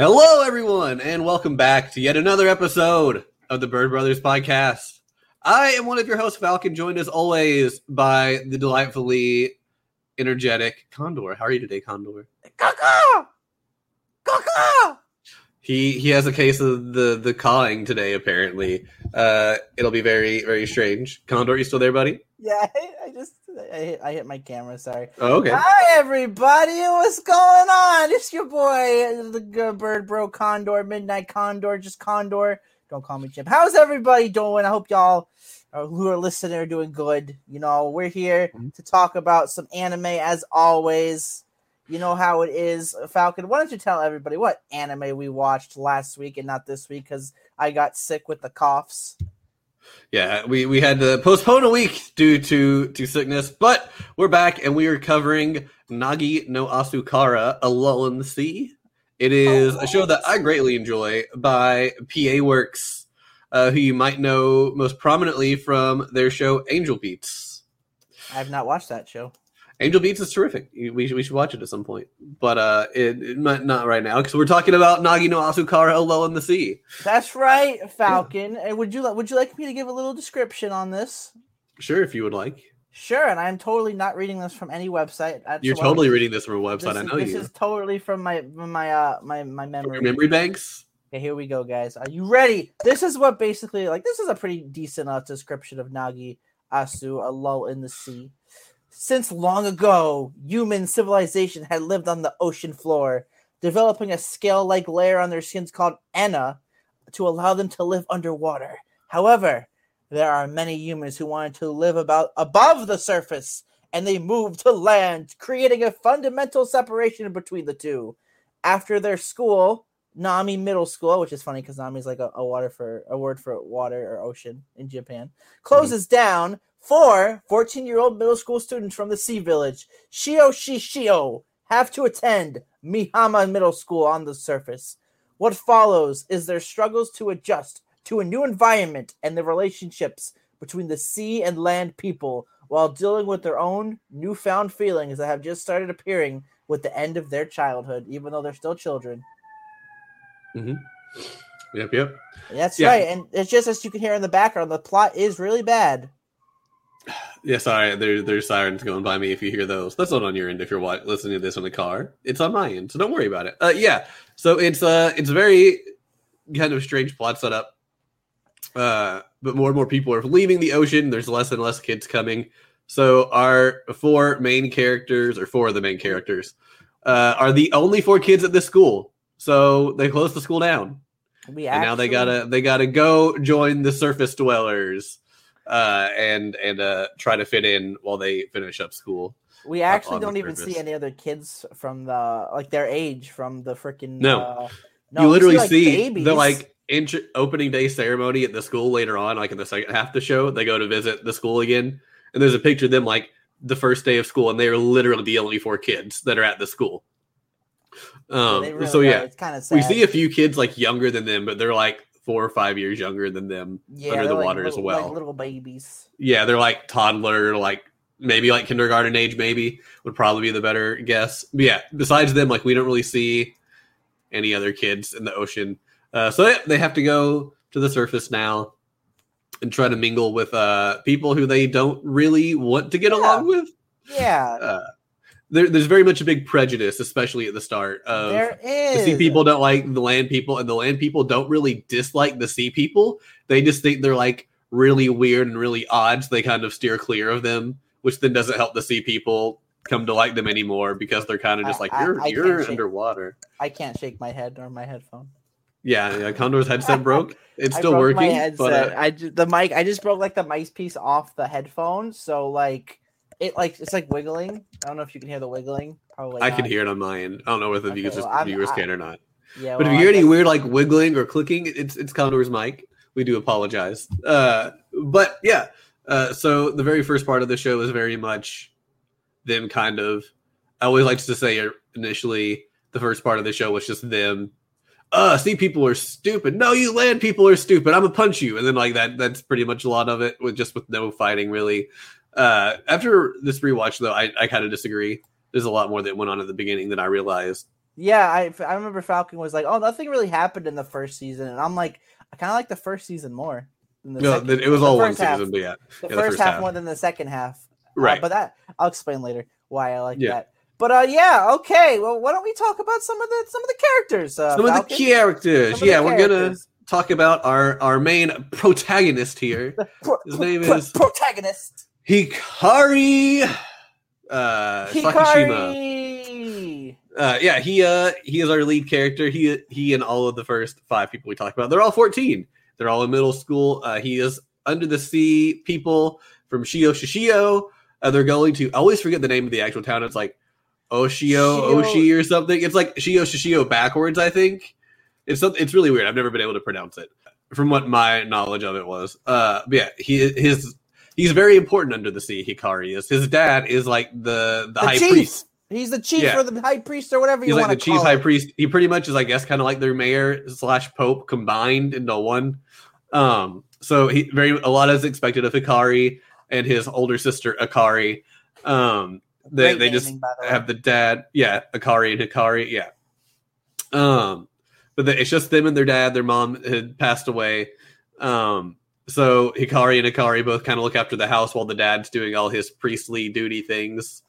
Hello, everyone, and welcome back to yet another episode of the Bird Brothers podcast. I am one of your hosts, Falcon, joined as always by the delightfully energetic Condor. How are you today, Condor? Caca! Caca! He he has a case of the the cawing today. Apparently, uh, it'll be very very strange. Condor, you still there, buddy? Yeah, I, I just I hit, I hit my camera. Sorry. Oh, okay. Hi everybody, what's going on? It's your boy, the good bird bro Condor, Midnight Condor, just Condor. Don't call me Jim. How's everybody doing? I hope y'all who are listening are doing good. You know, we're here Mhm. to talk about some anime as always. You know how it is, Falcon. Why don't you tell everybody what anime we watched last week and not this week? Because I got sick with the coughs. Yeah, we, we had to postpone a week due to, to sickness, but we're back and we are covering Nagi no Asukara, A Lull in the Sea. It is a show that I greatly enjoy by PA Works, uh, who you might know most prominently from their show Angel Beats. I have not watched that show. Angel Beats is terrific. We should, we should watch it at some point, but uh, it, it might not right now because we're talking about Nagi no Asukara, A Lull in the Sea. That's right, Falcon. And would you li- would you like me to give a little description on this? Sure, if you would like. Sure, and I'm totally not reading this from any website. That's You're totally reading this from a This website. I know this you. This is totally from my my uh my my memory. your memory banks. Okay, here we go, guys. Are you ready? This is what basically like this is a pretty decent uh, description of Nagi Asu, a lull in the sea. Since long ago, human civilization had lived on the ocean floor, developing a scale-like layer on their skins called Ena to allow them to live underwater. However, there are many humans who wanted to live about above the surface, and they moved to land, creating a fundamental separation between the two. After their school, Nami Middle School, which is funny because Nami is like a, a water for a word for water or ocean in Japan, mm-hmm. closes down. Four 14 year old middle school students from the Sea Village, Shio Shishio, have to attend Mihama Middle School on the surface. What follows is their struggles to adjust to a new environment and the relationships between the sea and land people while dealing with their own newfound feelings that have just started appearing with the end of their childhood, even though they're still children. Mm-hmm. Yep, yep. That's Yeah. right. And it's just as you can hear in the background, the plot is really bad. Yeah, sorry. There, there's sirens going by me. If you hear those, that's not on your end. If you're listening to this in the car, it's on my end. So don't worry about it. Uh, yeah. So it's uh, it's a very kind of strange plot setup. Uh, but more and more people are leaving the ocean. There's less and less kids coming. So our four main characters, or four of the main characters, uh, are the only four kids at this school. So they closed the school down. We and now they gotta they gotta go join the surface dwellers uh and and uh try to fit in while they finish up school. We actually don't even see any other kids from the like their age from the freaking No. uh, you we literally like, see the like intro- opening day ceremony at the school later on like in the second half of the show. They go to visit the school again and there's a picture of them like the first day of school and they are literally the only four kids that are at the school. Um really so yeah. It's kind of we see a few kids like younger than them but they're like four or five years younger than them yeah, under the like water as well. like little babies. Yeah, they're like toddler, like maybe like kindergarten age, maybe would probably be the better guess. But yeah, besides them, like we don't really see any other kids in the ocean. Uh, so yeah, they have to go to the surface now and try to mingle with uh, people who they don't really want to get Yeah. along with. Yeah, Uh, there, there's very much a big prejudice, especially at the start of there the sea people don't like the land people, and the land people don't really dislike the sea people. They just think they're like really weird and really odd, so they kind of steer clear of them, which then doesn't help the sea people come to like them anymore because they're kind of just I- like you're I you're can't shake- underwater. I can't shake my head or my headphone. Yeah, yeah, Condor's headset broke. It's I still broke working, My headset. but uh, I ju- the mic. I just broke like the mic piece off the headphone, so like it like it's like wiggling. I don't know if you can hear the wiggling. Probably. I can hear it on my end. I don't know whether the Okay, viewers, well, viewers I- can or not. Yeah, But if you hear any weird like wiggling or clicking, it's it's Condor's mic. We do apologize. Uh, but yeah, uh, so the very first part of the show is very much them kind of. I always like to say initially the first part of the show was just them. Uh, sea people are stupid. No, you land people are stupid. I'm gonna punch you, and then like that. That's pretty much a lot of it with just with no fighting really. Uh, after this rewatch though, I, I kind of disagree. There's a lot more that went on at the beginning than I realized Yeah, I I remember Falcon was like, "Oh, nothing really happened in the first season," and I'm like, I kind of like the first season more. Than the No, second. it was The all one half. season, but yeah, The yeah, the first, first half, half. more than the second half. Uh, right. but that I'll explain later why I like Yeah. that. But uh, yeah, okay. Well, why don't we talk about some of the some of the characters? Uh, Some of the characters. Some of the Yeah, we're gonna talk about our our main protagonist here, pro- His name pro- is- protagonist Hikari. Uh. Hikari. Uh, yeah, he uh he is our lead character. He he and all of the first five people we talked about. They're all 14. They're all in middle school. Uh, he is under the sea people from Shio Shishio. Uh, they're going to I always forget the name of the actual town. It's like Oshio, Shio- Oshi or something. It's like Shio Shishio backwards, I think. It's something it's really weird. I've never been able to pronounce it from what my knowledge of it was. Uh but yeah, he his he's very important under the sea, Hikari is. His dad is like the the, The high chief. priest. He's the chief Yeah. or the high priest or whatever you He's like want the to chief high priest. He pretty much is, I guess, kind of like their mayor slash pope combined into one. Um, so he very a lot is expected of Hikari and his older sister Akari. Um, they Great they just naming, by the have the dad, yeah, Akari and Hikari, yeah. Um, but the, it's just them and their dad. Their mom had passed away. Um, so Hikari and Akari both kind of look after the house while the dad's doing all his priestly duty things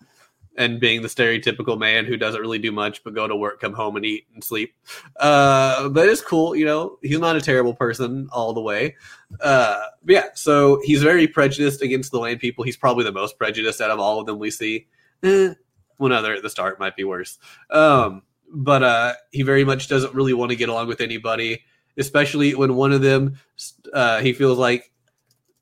and being the stereotypical man who doesn't really do much but go to work, come home, and eat and sleep. Uh, but it's cool, you know. He's not a terrible person all the way. Uh, yeah, so he's very prejudiced against the land people. He's probably the most prejudiced out of all of them we see. Eh, one other at the start might be worse. Um, but uh, he very much doesn't really want to get along with anybody, especially when one of them uh, he feels like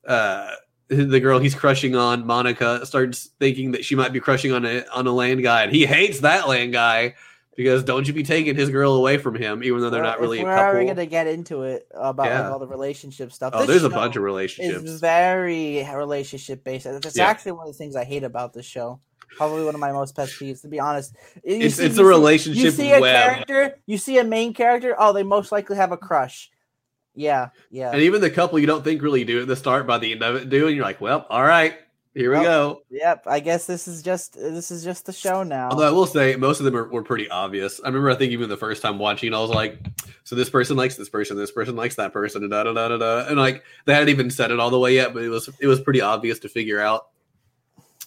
uh, the girl he's crushing on, Monica, starts thinking that she might be crushing on a on a land guy, and he hates that land guy because don't you be taking his girl away from him, even though they're Well, not really a We're already gonna get into it about like, all the relationship stuff. Oh, This there's a bunch of relationships. very relationship based. That's Yeah. actually one of the things I hate about this show. Probably one of my most pet peeves, to be honest. You It's see- it's a see- relationship You see a web, character, you see a main character. Oh, they most likely have a crush. Yeah, yeah. and even the couple you don't think really do at the start, by the end of it, do, and you're like, well, all right, here we go. Yep. I guess this is just this is just the show now. Although I will say most of them are, were pretty obvious. I remember I think even the first time watching, I was like, so this person likes this person, this person likes that person, and da da da da da. And like they hadn't even said it all the way yet, but it was it was pretty obvious to figure out.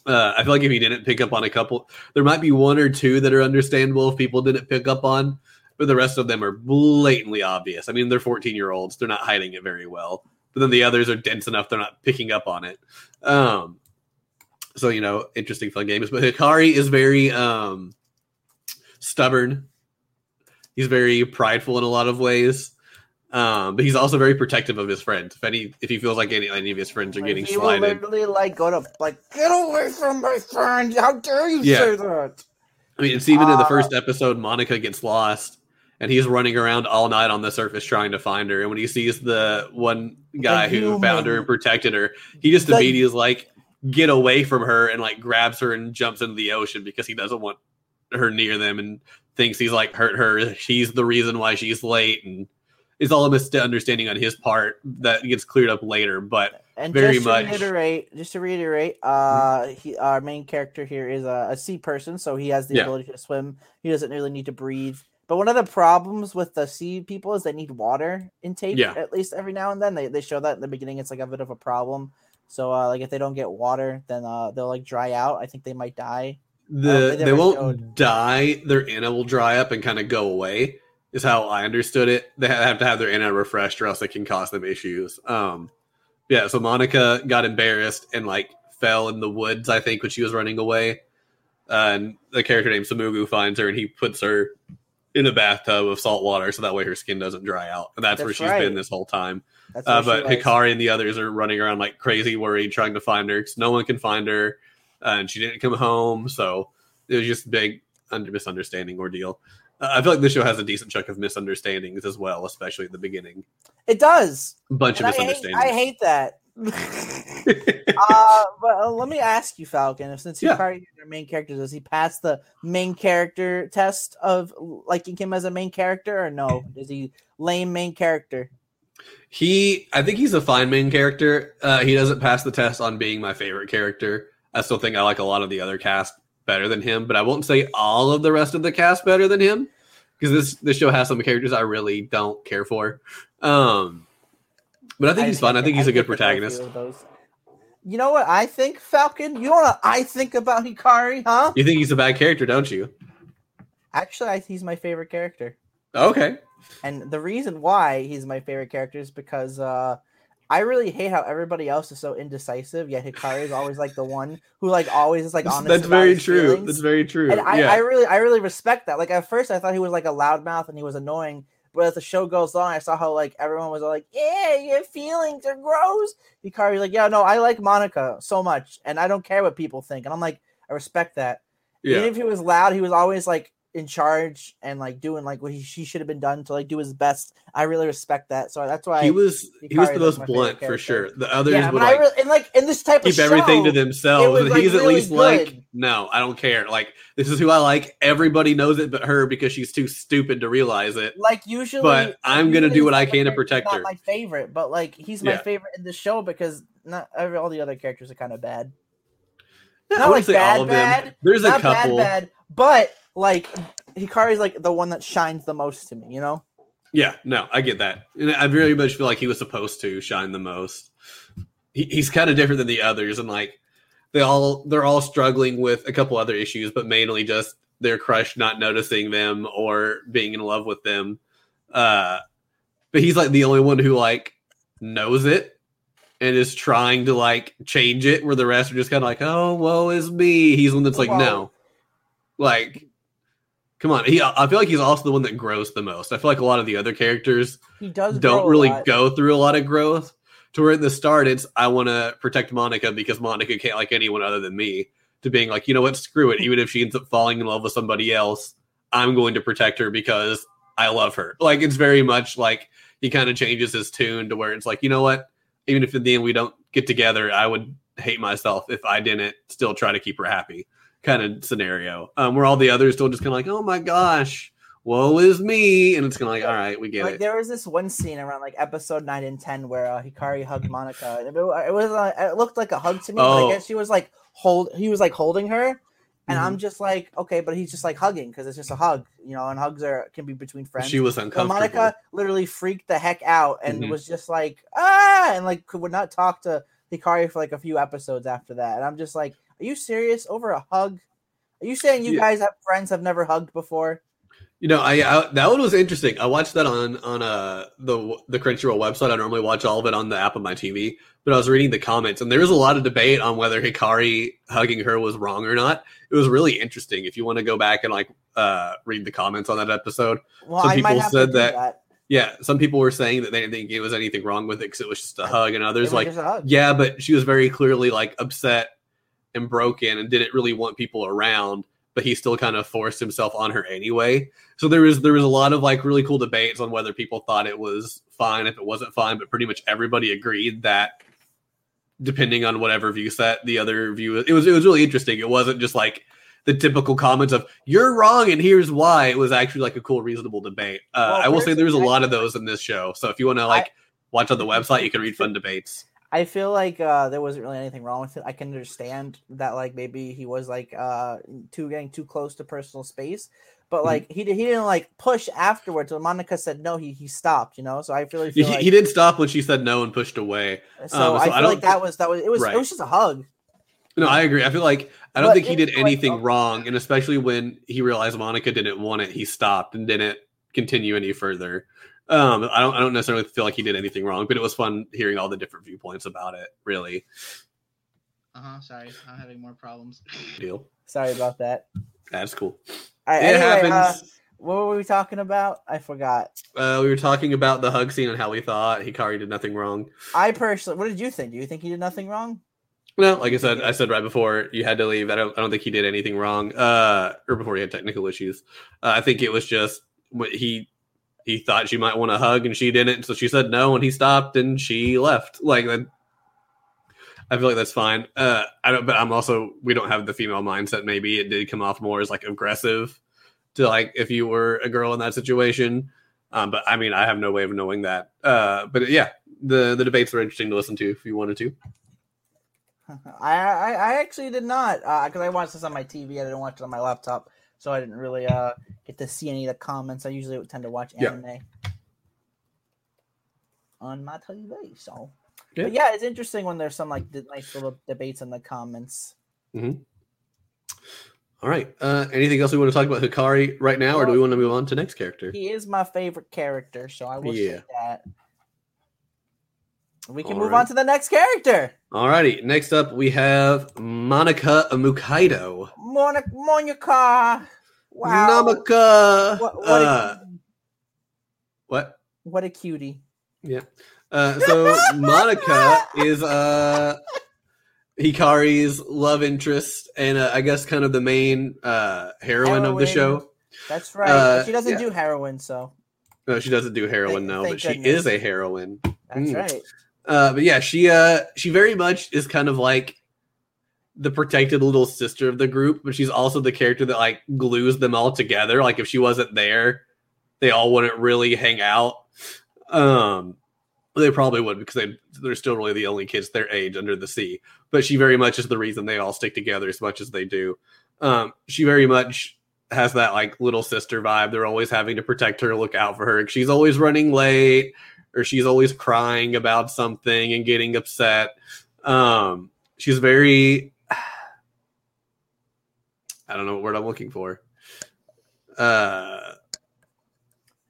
Uh, I feel like if you didn't pick up on a couple, there might be one or two that are understandable if people didn't pick up on, but the rest of them are blatantly obvious. I mean, they're 14 year olds, they're not hiding it very well. But then the others are dense enough, they're not picking up on it. Um, so, you know, interesting, fun games. But Hikari is very um, stubborn. He's very prideful in a lot of ways. Um, but he's also very protective of his friends. If any, if he feels like any, any of his friends are Like, getting he will slighted, literally like go to like get away from my friend. How dare you Yeah. say that? I mean, it's even in the Uh, first episode, Monica gets lost and he's running around all night on the surface trying to find her. And when he sees the one guy The who found her and protected her, he just immediately is like, get away from her and like grabs her and jumps into the ocean because he doesn't want her near them and thinks he's like hurt her. She's the reason why she's late. And it's all a misunderstanding on his part that gets cleared up later. But And Very just to much. Mm-hmm. reiterate, just to reiterate, uh, he, our main character here is a, a sea person, so he has the Yeah. ability to swim. He doesn't really need to breathe. But one of the problems with the sea people is they need water intake Yeah. at least every now and then. They they show that in the beginning. It's like a bit of a problem. So uh, like if they don't get water, then uh, they'll like dry out. I think they might die. the they they won't showed. die. Their Ena will dry up and kind of go away. Is how I understood it. They have to have their Ena refreshed, or else it can cause them issues. Um, yeah. So Monica got embarrassed and like fell in the woods. I think when she was running away, uh, and the character named Tsumugu finds her and he puts her in a bathtub of salt water so that way her skin doesn't dry out. And that's, where That's she's right. been this whole time. Uh, but. Hikari and the others are running around like crazy, worried, trying to find her because no one can find her, uh, and she didn't come home. So it was just a big under misunderstanding ordeal. Uh, I feel like this show has a decent chunk of misunderstandings as well, especially at the beginning. It does. a bunch And of I hate, misunderstandings. I hate that. uh, but uh, let me ask you, Falcon. Since you're Yeah. Hikari is your main character, does he pass the main character test of liking him as a main character, or no? Is he lame main character? he, I think he's a fine main character. Uh, he doesn't pass the test on being my favorite character. I still think I like a lot of the other cast better than him, but I won't say all of the rest of the cast better than him. because this this show has some characters I really don't care for. Um, but I think he's fun. I think he's a good go a few protagonist. You know what I think, Falcon? You know what I think about Hikari, huh? You think he's a bad character, don't you? Actually, I, he's my favorite character. Okay. And the reason why he's my favorite character is because uh, I really hate how everybody else is so indecisive, yet Hikari is always like the one who like always is like honest. that's very true. feelings. That's very true. and I, yeah. I really I really respect that. Like at first I thought he was like a loudmouth and he was annoying, but as the show goes on, I saw how like everyone was like, "Yeah, your feelings are gross." Hikari like, "Yeah, no, I like Monica so much, and I don't care what people think." And I'm like, I respect that. yeah. Even if he was loud, he was always like in charge and like doing like what he, she should have been done to like do his best. I really respect that. So that's why he was he was the most blunt for sure. The others yeah, would like really, and like in this type keep of keep everything to themselves, was, like, he's at really least like, no, I don't care. Like this is who I like. Everybody knows it, but her because she's too stupid to realize it. like usually But I'm gonna do what I can to protect not her. My favorite, but like he's my Yeah. favorite in the show because not every, all the other characters are kind of bad. Not wouldn't like bad, of them. bad. There's a couple. bad, bad, but like Hikari's like the one that shines the most to me. You know, Yeah, no, I get that. And I very much feel like he was supposed to shine the most. He, he's kind of different than the others, and like they all they're all struggling with a couple other issues, but mainly just their crush not noticing them or being in love with them. Uh, but he's like the only one who like knows it and is trying to like change it, where the rest are just kind of like, "Oh, woe is me." He's the one that's like, "No," like. Come on, he. I feel like he's also the one that grows the most. I feel like a lot of the other characters he does don't really go through a lot of growth. To where at the start, it's I want to protect Monica because Monica can't like anyone other than me. To being like, you know what, screw it. Even if she ends up falling in love with somebody else, I'm going to protect her because I love her. Like it's very much like he kind of changes his tune to where it's like, you know what, even if in the end we don't get together, I would hate myself if I didn't still try to keep her happy. Kind of scenario. Um, where all the others still just kind of like, oh my gosh, woe is me, and it's kind of like, all right, we get like it. there was this one scene around like episode nine and ten where uh, Hikari hugged Monica. And It, it was uh, it looked like a hug to me, but Oh. I guess she was like hold. He was like holding her, and Mhm. I'm just like okay, but he's just like hugging because it's just a hug, you know. And hugs are can be between friends. She was uncomfortable. Monica literally freaked the heck out and Mhm. was just like ah, and like could would not talk to Hikari for like a few episodes after that. And I'm just like, are you serious over a hug? Are you saying you Yeah. guys have friends have never hugged before? You know, I, I that one was interesting. I watched that on on uh the the Crunchyroll website. I normally watch all of it on the app of my TV, but I was reading the comments, and there was a lot of debate on whether Hikari hugging her was wrong or not. It was really interesting. If you want to go back and like uh read the comments on that episode, Well, Some I people said that- that. yeah, some people were saying that they didn't think it was anything wrong with it because it was just a hug, and others like just a hug. yeah, but she was very clearly like upset and broken and didn't really want people around, but he still kind of forced himself on her anyway. So there was there was a lot of like really cool debates on whether people thought it was fine if it wasn't fine, but pretty much everybody agreed that depending on whatever view set the other view it was it was really interesting. It wasn't just like the typical comments of you're wrong and here's why. It was actually like a cool reasonable debate. Uh, Well, I will say here's- there's a lot of those in this show. So if you want to like watch on the website, you can read fun debates. I feel like uh, there wasn't really anything wrong with it. I can understand that, like maybe he was like uh, too getting too close to personal space, but Mhm. like he di- he didn't like push afterwards. When Monica said no, he he stopped. You know, so I really He, feel like he didn't stop when she said no and pushed away. so. um, so I I feel don't like that was that was it was Right. it was just a hug. No, I agree. I feel like I don't But think he did anything okay. wrong, and especially when he realized Monica didn't want it, he stopped and didn't continue any further. Um, I don't, I don't necessarily feel like he did anything wrong, but it was fun hearing all the different viewpoints about it. Really, Uh huh. Sorry, I'm having more problems. deal. Sorry about that. That's cool. All right, it anyway, uh, happens. what were we talking about? I forgot. Uh, we were talking about the hug scene and how we thought Hikari did nothing wrong. I personally, what did you think? Do you think he did nothing wrong? No, like I said, I said right before you had to leave. I don't, I don't think he did anything wrong. Uh, or before he had technical issues. Uh, I think it was just what he he thought she might want to hug and she didn't, so she said no, and he stopped and she left. Like that. I feel like that's fine. Uh, I don't, but I'm also we don't have the female mindset. Maybe it did come off more as like aggressive to like if you were a girl in that situation. Um, but I mean, I have no way of knowing that. Uh, but yeah, the the debates were interesting to listen to if you wanted to. I, I I actually did not because I watched this on my TV. I didn't watch it on my laptop. So I didn't really uh get to see any of the comments. I usually tend to watch Yeah. anime on my TV. So, Yeah. but yeah, it's interesting when there's some like nice little debates in the comments. All right. Uh, anything else we want to talk about Hikari right now, or do we want to move on to next character? He is my favorite character, so I will Yeah. say that. We can All move right. on to the next character, All righty. Next up, we have Monica Mukaido. Monica. Monica. Wow. Namaka. What, what, uh, a, what? what a cutie. Uh, so Monica is uh Hikari's love interest and uh, I guess kind of the main uh heroine of the show. That's right. Uh, she doesn't yeah. do heroin, so No, she doesn't do heroin thank but she is a heroine. that's Mm. right. Uh, but yeah, she uh she very much is kind of like the protected little sister of the group, but she's also the character that like glues them all together. Like if she wasn't there, they all wouldn't really hang out. Um, they probably would because they they're still really the only kids their age under the sea. But she very much is the reason they all stick together as much as they do. Um, she very much has that like little sister vibe. They're always having to protect her, look out for her. She's always running late or she's always crying about something and getting upset. Um, she's very I don't know what word I'm looking for. Uh,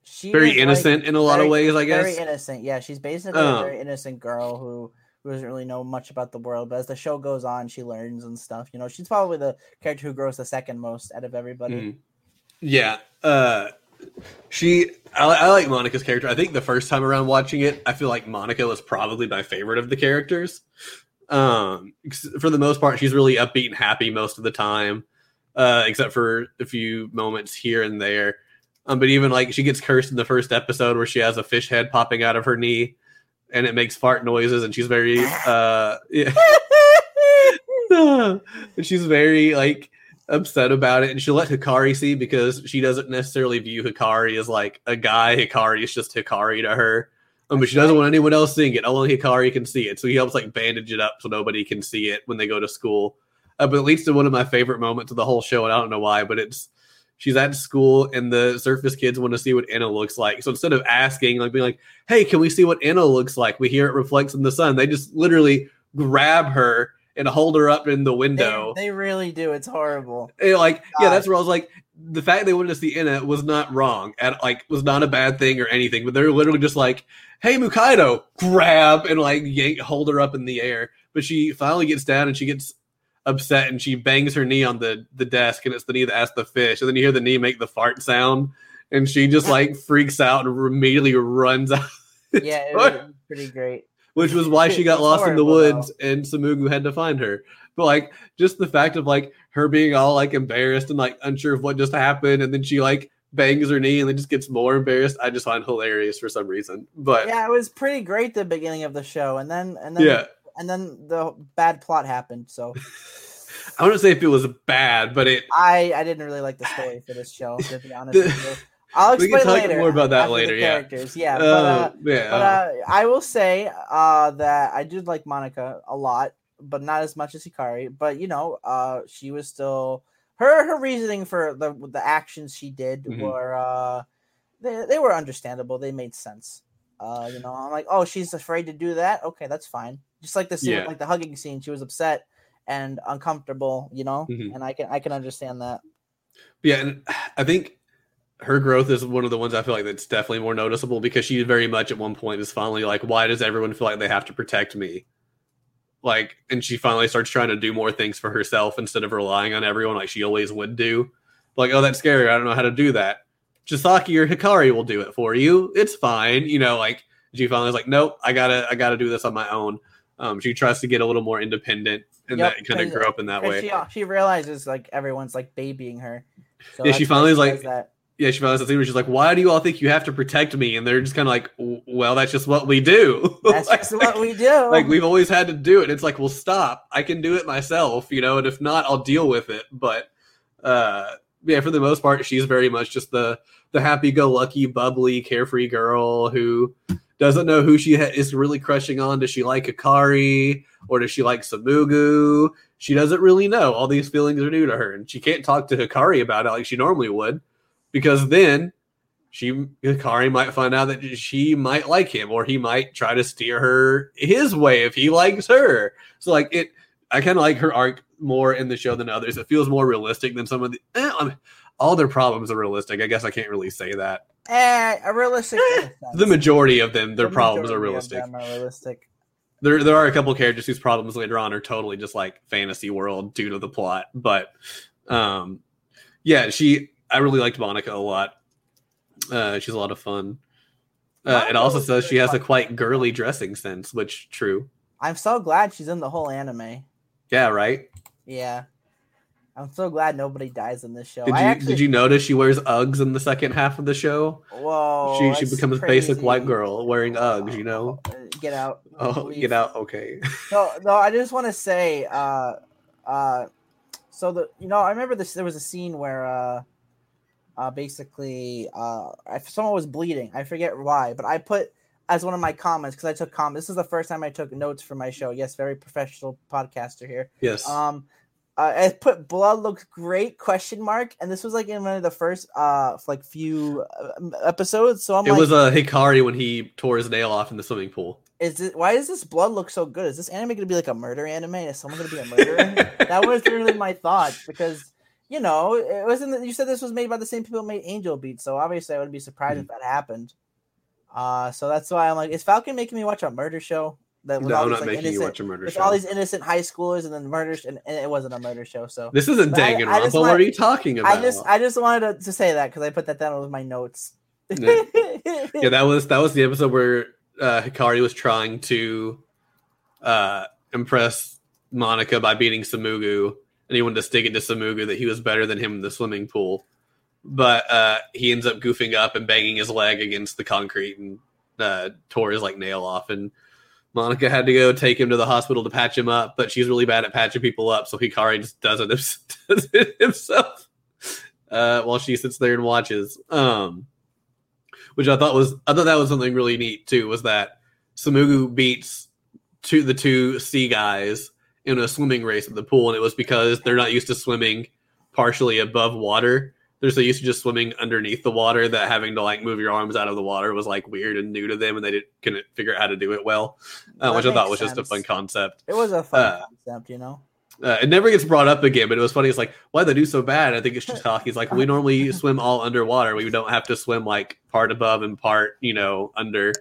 She very is, like, innocent in a lot very- of ways, I guess. Very innocent. Yeah, she's basically Um, a very innocent girl who who doesn't really know much about the world. But as the show goes on, she learns and stuff. You know, she's probably the character who grows the second most out of everybody. Mhm. Yeah. Uh, she, I, I like Monica's character. I think the first time around watching it, I feel like Monica was probably my favorite of the characters. Um, for the most part, she's really upbeat and happy most of the time, uh, except for a few moments here and there. Um, but even like she gets cursed in the first episode where she has a fish head popping out of her knee, and it makes fart noises, and she's very, uh, yeah. and she's very like upset about it and she'll let Hikari see because she doesn't necessarily view Hikari as like a guy. Hikari is just Hikari to her. Um, but she doesn't want anyone else seeing it. Only Hikari can see it. So he helps like bandage it up so nobody can see it when they go to school. Uh, but it leads to one of my favorite moments of the whole show, and I don't know why, but it's she's at school and the surface kids want to see what Ena looks like. So instead of asking, like being like, "Hey, can we see what Ena looks like?" We hear it reflects in the sun. They just literally grab her and hold her up in the window. they really do. It's horrible. And, like yeah, that's where I was like, the fact they wanted to see Ena was not wrong, and like was not a bad thing or anything. But they're literally just like, "Hey, Mukaido, grab!" and like yank, hold her up in the air. But she finally gets down and she gets upset and she bangs her knee on the the desk, and it's the knee that asked the fish. And then you hear the knee make the fart sound, and she just like freaks out and immediately runs out. Yeah, it was pretty great. Which was why she got lost in the woods and Tsumugu had to find her. But like just the fact of like her being all like embarrassed and like unsure of what just happened, and then she like bangs her knee and then just gets more embarrassed. I just find hilarious for some reason. But yeah, Yeah, it was pretty great the beginning of the show, and then and then yeah. and then the bad plot happened. So I wouldn't say if it was bad, but it. I I didn't really like the story for this show. To be honest The- I'll We can explain talk later. more about that later, yeah. characters. yeah. but, Uh, uh, yeah, but uh, uh, I will say uh, that I did like Monica a lot, but not as much as Hikari. But you know, uh, she was still her her reasoning for the the actions she did Mhm. were uh, they they were understandable. They made sense. Uh, you know, I'm like, oh, she's afraid to do that. Okay, that's fine. Just like the scene, Yeah. like the hugging scene, she was upset and uncomfortable. You know, Mhm. and I can I can understand that. Yeah, and I think her growth is one of the ones I feel like that's definitely more noticeable because she very much at one point is finally like, why does everyone feel like they have to protect me? Like, and she finally starts trying to do more things for herself instead of relying on everyone like she always would do. Like, oh, that's scary. I don't know how to do that. Chisaki or Hikari will do it for you. It's fine. You know, like she finally is like, nope, I gotta, I gotta do this on my own. Um, she tries to get a little more independent and Yep, that kind of grow up in that way. she she realizes like everyone's like babying her. So Yeah, she finally is like- that. Yeah, she finally has a scene where she's like, "Why do you all think you have to protect me?" And they're just kind of like, "Well, that's just what we do. That's like, just what we do. like we've always had to do it." It's like, "Well, stop. I can do it myself, you know. And if not, I'll deal with it." But uh, yeah, for the most part, she's very much just the the happy-go-lucky, bubbly, carefree girl who doesn't know who she ha- is really crushing on. Does she like Akari or does she like Tsumugu? she doesn't really know. All these feelings are new to her, and she can't talk to Hikari about it like she normally would, because then she Hikari might find out that she might like him, or he might try to steer her his way if he likes her. So like it, I kind of like her arc more in the show than others. It feels more realistic than some of the. Eh, all their problems are realistic. I guess I can't really say that. Eh, a realistic. sense. The majority of them, their The problems are realistic. are realistic. there there are a couple characters whose problems later on are totally just like fantasy world due to the plot but um yeah she i really liked monica a lot uh she's a lot of fun uh, it also says she has a quite girly dressing sense which true I'm so glad she's in the whole anime. yeah right Yeah. I'm so glad nobody dies in this show. did you actually, did you notice she wears uggs in the second half of the show Whoa. she she becomes a basic white girl wearing uggs you know Uh, Get out. oh Leave. get out okay No, no, I just want to say, uh, uh, so the you know I remember this. There was a scene where, uh, uh, basically, uh, if someone was bleeding, I forget why, but I put as one of my comments because I took comments. This is the first time I took notes for my show. Yes, very professional podcaster here. yes Um, uh, I put blood looks great question mark, and this was like in one of the first uh like few uh, episodes. So I'm it like, was uh hikari when he tore his nail off in the swimming pool is it why does this blood look so good? Is this anime gonna be like a murder anime? Is someone gonna be a murderer? that was really my thought because you know it wasn't. You said this was made by the same people who made Angel Beats, so obviously I wouldn't be surprised Hmm. if that happened. Uh, so that's why I'm like, is Falcon making me watch a murder show? That no i'm these, not like, making you watch a murder with show all these innocent high schoolers and then murders, and, and it wasn't a murder show. So This isn't But I- I Danganronpa. What are you talking about? I just I just wanted to, to say that because I put that down with my notes. Yeah. yeah, that was that was the episode where uh, Hikari was trying to uh, impress Monica by beating Tsumugu, wanted to stick it to Tsumugu that he was better than him in the swimming pool. But uh, he ends up goofing up and banging his leg against the concrete and uh, tore his like nail off. And Monica had to go take him to the hospital to patch him up, but she's really bad at patching people up, so Hikari just does it, does it himself uh, while she sits there and watches. Um, which I thought was I thought that was something really neat too. Was that Tsumugu beats two the two sea guys in a swimming race at the pool, and it was because they're not used to swimming partially above water. They're so used to just swimming underneath the water that having to like move your arms out of the water was like weird and new to them, and they didn't couldn't figure out how to do it well, uh, which I thought was makes just a fun concept. It was a fun Uh, concept, you know. Uh, it never gets brought up again, but it was funny. It's like, why they do so bad? I think it's just hockey. It's like we normally swim all underwater. We don't have to swim like part above and part, you know, under.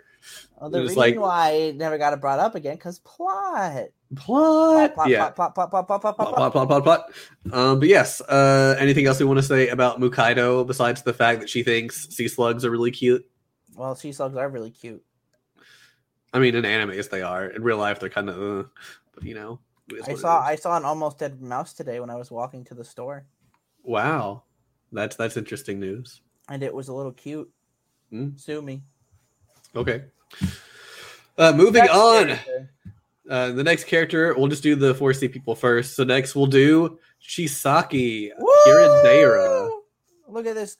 Well, the reason like- why it never got it brought up again because plot. Plot. Plot, yeah. plot, plot, plot, plot, plot, plot, Plot, plot, plot. Um, but yes, uh, anything else we want to say about Mukaido besides the fact that she thinks sea slugs are really cute? Well, sea slugs are really cute. I mean, in animes they are. In real life, they're kind of, uh, but you know. I saw. I saw an almost dead mouse today when I was walking to the store, Wow, that's that's interesting news. and it was a little cute. Hmm. Sue me. Okay. Uh, moving Next on. Uh, the next character, we'll just do the 4C people first. So next we'll do Chisaki, Hiradaira. Woo! Look at this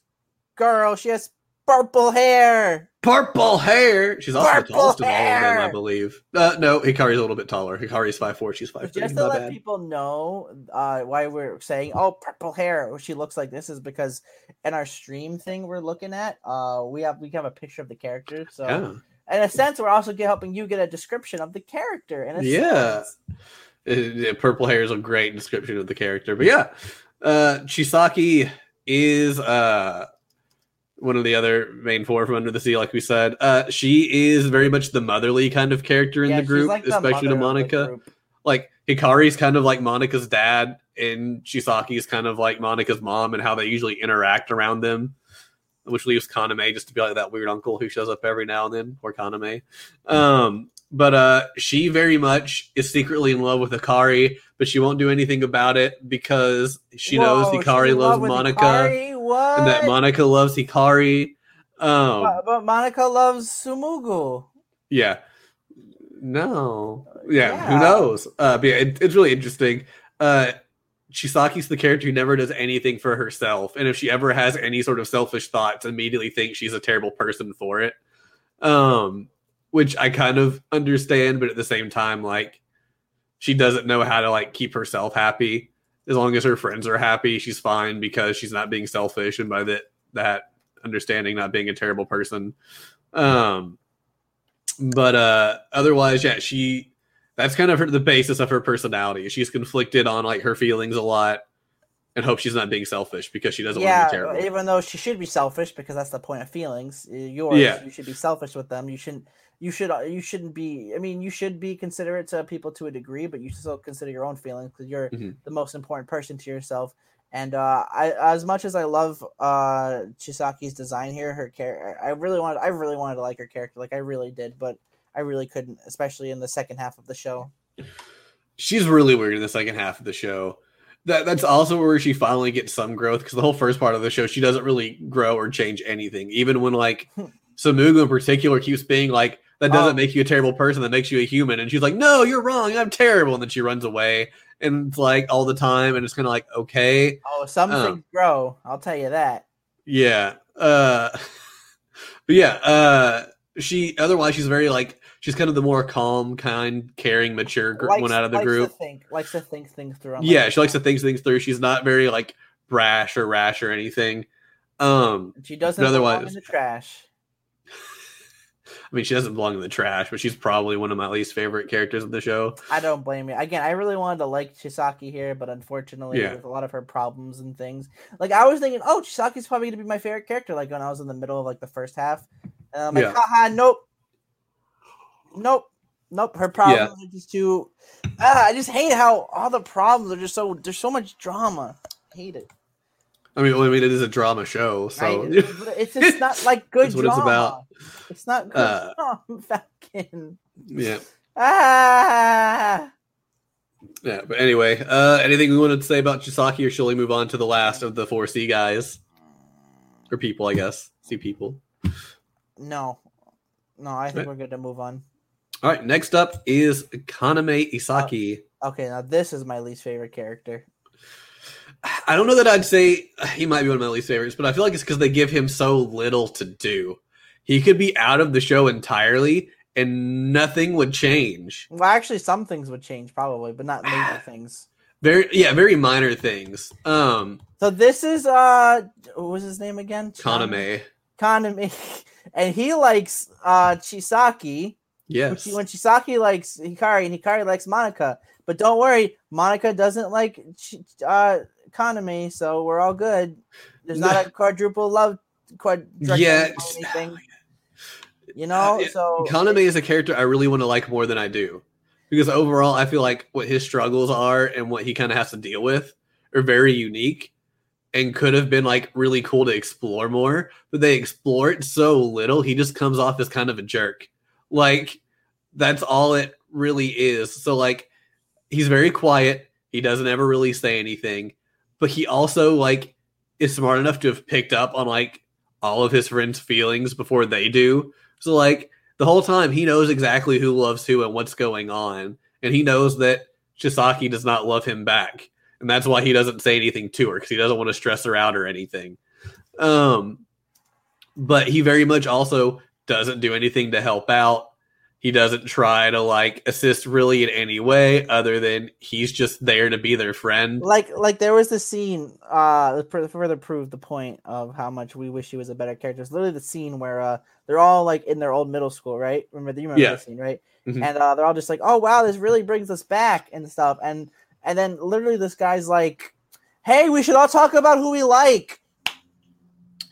girl. She has purple hair. Purple hair. She's also the Purple tallest of all of them, I believe. Uh, no, Hikari's a little bit taller. Hikari's 5'4", she's 5'3". Just to let bad. people know uh, why we're saying, oh, purple hair, she looks like this, is because in our stream thing we're looking at, uh, we have we have a picture of the character. So Yeah. In a sense, we're also helping you get a description of the character. In a Yeah. sense. Uh, purple hair is a great description of the character. But yeah, uh, Chisaki is uh, one of the other main four from Under the Sea, like we said. Uh, she is very much the motherly kind of character in Yeah, the group, like the especially to Monica. Like Hikari's kind of like Monica's dad, and Chisaki's kind of like Monica's mom, and how they usually interact around them. Which leaves Kaname just to be like that weird uncle who shows up every now and then, or Kaname. Um, but uh, she very much is secretly in love with Hikari, but she won't do anything about it because she knows Whoa, she's Hikari loves love Monica, Hikari? And that Monica loves Hikari. Um, but, but Monica loves Tsumugu. yeah, no, yeah, who knows? Uh, but yeah, it, it's really interesting. Uh, Chisaki's the character who never does anything for herself, and if she ever has any sort of selfish thoughts, immediately thinks she's a terrible person for it. Um, which I kind of understand, but at the same time, like she doesn't know how to like keep herself happy. As long as her friends are happy, she's fine because she's not being selfish and by that that understanding not being a terrible person. Um but uh otherwise yeah, she that's kind of her, the basis of her personality. She's conflicted on like her feelings a lot and hope she's not being selfish because she doesn't want to yeah, be terrible. even though she should be selfish because that's the point of feelings. Uh, Yours, Yeah. you should be selfish with them. You shouldn't. You should. uh, You shouldn't be. I mean, you should be considerate to people to a degree, but you should still consider your own feelings because you're Mhm. the most important person to yourself. And uh, I, as much as I love uh, Chisaki's design here, her character, I really wanted. I really wanted to like her character, like I really did, but I really couldn't, especially in the second half of the show. she's really weird in the second half of the show. That that's also where she finally gets some growth because the whole first part of the show she doesn't really grow or change anything. Even when like Tsumugu in particular keeps being like, "That doesn't Oh. make you a terrible person. That makes you a human," and she's like, "No, you're wrong. I'm terrible," and then she runs away. And it's like all the time, and it's kind of like, okay, Oh, some Um, things grow. I'll tell you that. yeah, uh, but yeah, uh, she otherwise she's very like she's kind of the more calm, kind, caring, mature gr- one out of the likes group. To think, likes to think things through. I'm yeah like, she likes to think things through she's not very like brash or rash or anything um She doesn't otherwise- in the trash. i mean she doesn't belong in the trash but she's probably one of my least favorite characters of the show I don't blame you. Again, I really wanted to like Chisaki here, but unfortunately, Yeah. with a lot of her problems and things, like I was thinking, oh, Chisaki's probably gonna be my favorite character. Like when I was in the middle of like the first half, and I'm like, Yeah. haha, nope, nope, nope. Her problems are just too. Ah, I just hate how all the problems are just so. There's so much drama. I hate it. i mean well, i mean it is a drama show so Right? It's, just not like good That's what it's about. It's not good Uh, drama, Falcon. yeah Ah. yeah but anyway uh anything we wanted to say about chisaki or shall we move on to the last of the four c guys or people i guess see people No, no. I think Right. we're good to move on. All right next up is kaname isaki Okay, now this is my least favorite character. I don't know that I'd say he might be one of my least favorites, but I feel like it's because they give him so little to do. He could be out of the show entirely and nothing would change. Well, actually, some things would change probably, but not major things. Very yeah, very minor things. Um So this is uh, what was his name again? Kaname. Kaname, and he likes uh Chisaki. Yes. When Chisaki likes Hikari, and Hikari likes Monica. But don't worry, Monica doesn't like uh Kaname, so we're all good. There's not a quadruple love quad Yeah, anything. You know, Yeah, so Kaname is a character I really want to like more than I do. Because overall I feel like what his struggles are and what he kind of has to deal with are very unique and could have been like really cool to explore more, but they explore it so little, he just comes off as kind of a jerk. Like that's all it really is. So like he's very quiet, he doesn't ever really say anything, but he also like is smart enough to have picked up on like all of his friends' feelings before they do. So like the whole time he knows exactly who loves who and what's going on, and he knows that Chisaki does not love him back, and that's why he doesn't say anything to her because he doesn't want to stress her out or anything. Um, but he very much also doesn't do anything to help out. He doesn't try to like assist really in any way other than he's just there to be their friend. like like there was the scene uh that further proved the point of how much we wish he was a better character. It's literally the scene where uh they're all like in their old middle school, right? Remember you remember Yeah. the scene, right? Mhm. And uh they're all just like, "Oh wow, this really brings us back" and stuff. And and then literally this guy's like, "Hey, we should all talk about who we like."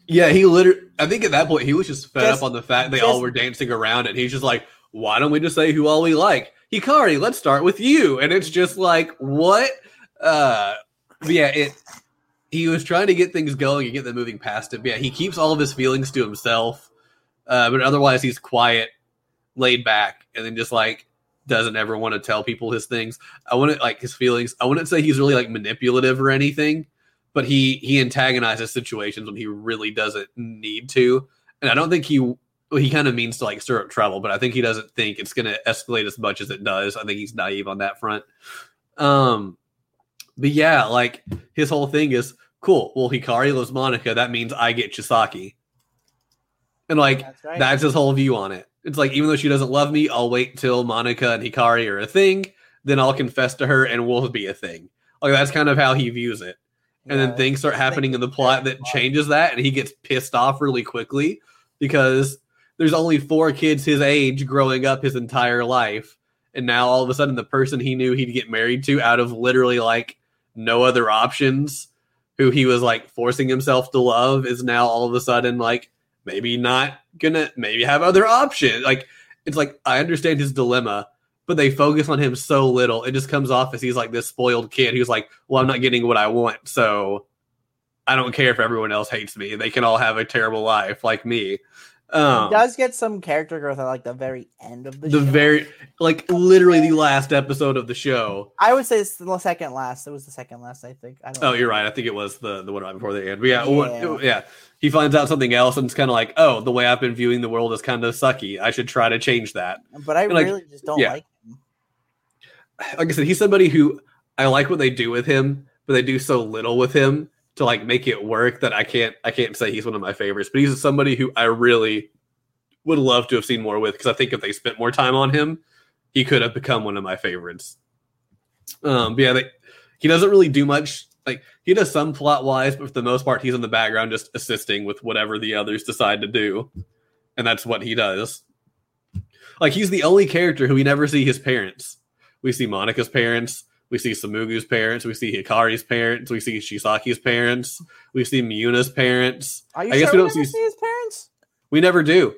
Yeah, he literally. I think at that point he was just fed Just- up on the fact they just- all were dancing around, and he's just like, "Why don't we just say who all we like?" Hikari, let's start with you, and it's just like, what? Uh, yeah, it. He was trying to get things going and get them moving past it. But yeah, he keeps all of his feelings to himself, uh, but otherwise he's quiet, laid back, and then just like doesn't ever want to tell people his things. I wouldn't like his feelings. I wouldn't say he's really like manipulative or anything but he he antagonizes situations when he really doesn't need to and i don't think he well, he kind of means to like stir up trouble but i think he doesn't think it's going to escalate as much as it does i think he's naive on that front um but yeah like his whole thing is cool well hikari loves monica that means i get chisaki and like That's right. that's his whole view on it. It's like even though she doesn't love me, I'll wait till Monica and Hikari are a thing. then I'll confess to her and we'll be a thing. Like that's kind of how he views it. And Yeah, then things start happening in the plot that changes that, and he gets pissed off really quickly because there's only four kids his age growing up his entire life. And now all of a sudden, the person he knew he'd get married to out of literally like no other options, who he was like forcing himself to love, is now all of a sudden like maybe not gonna, maybe have other options. Like, it's like, I understand his dilemma, but they focus on him so little. It just comes off as he's like this spoiled kid who's like, well, I'm not getting what I want. So I don't care if everyone else hates me. They can all have a terrible life like me. Um, he does get some character growth at like the very end of the, the show. very, like, literally the last episode of the show. I would say it's the second last. It was the second last, I think. I don't Oh, know. you're right. I think it was the the one right before the end. But yeah, one- Yeah. yeah. He finds out something else, and it's kind of like, oh, the way I've been viewing the world is kind of sucky. I should try to change that. But I like, really just don't yeah. like. Like I said, he's somebody who I like what they do with him, but they do so little with him to like make it work that I can't I can't say he's one of my favorites. But he's somebody who I really would love to have seen more with because I think if they spent more time on him, he could have become one of my favorites. Um, but yeah, they, he doesn't really do much. Like he does some plot wise, but for the most part, he's in the background just assisting with whatever the others decide to do, and that's what he does. Like he's the only character who we never see his parents. We see Manaka's parents. We see Tsumugu's parents. We see Hikari's parents. We see Chisaki's parents. We see Miuna's parents. Are you I sure guess we we don't see- see his parents? We never do.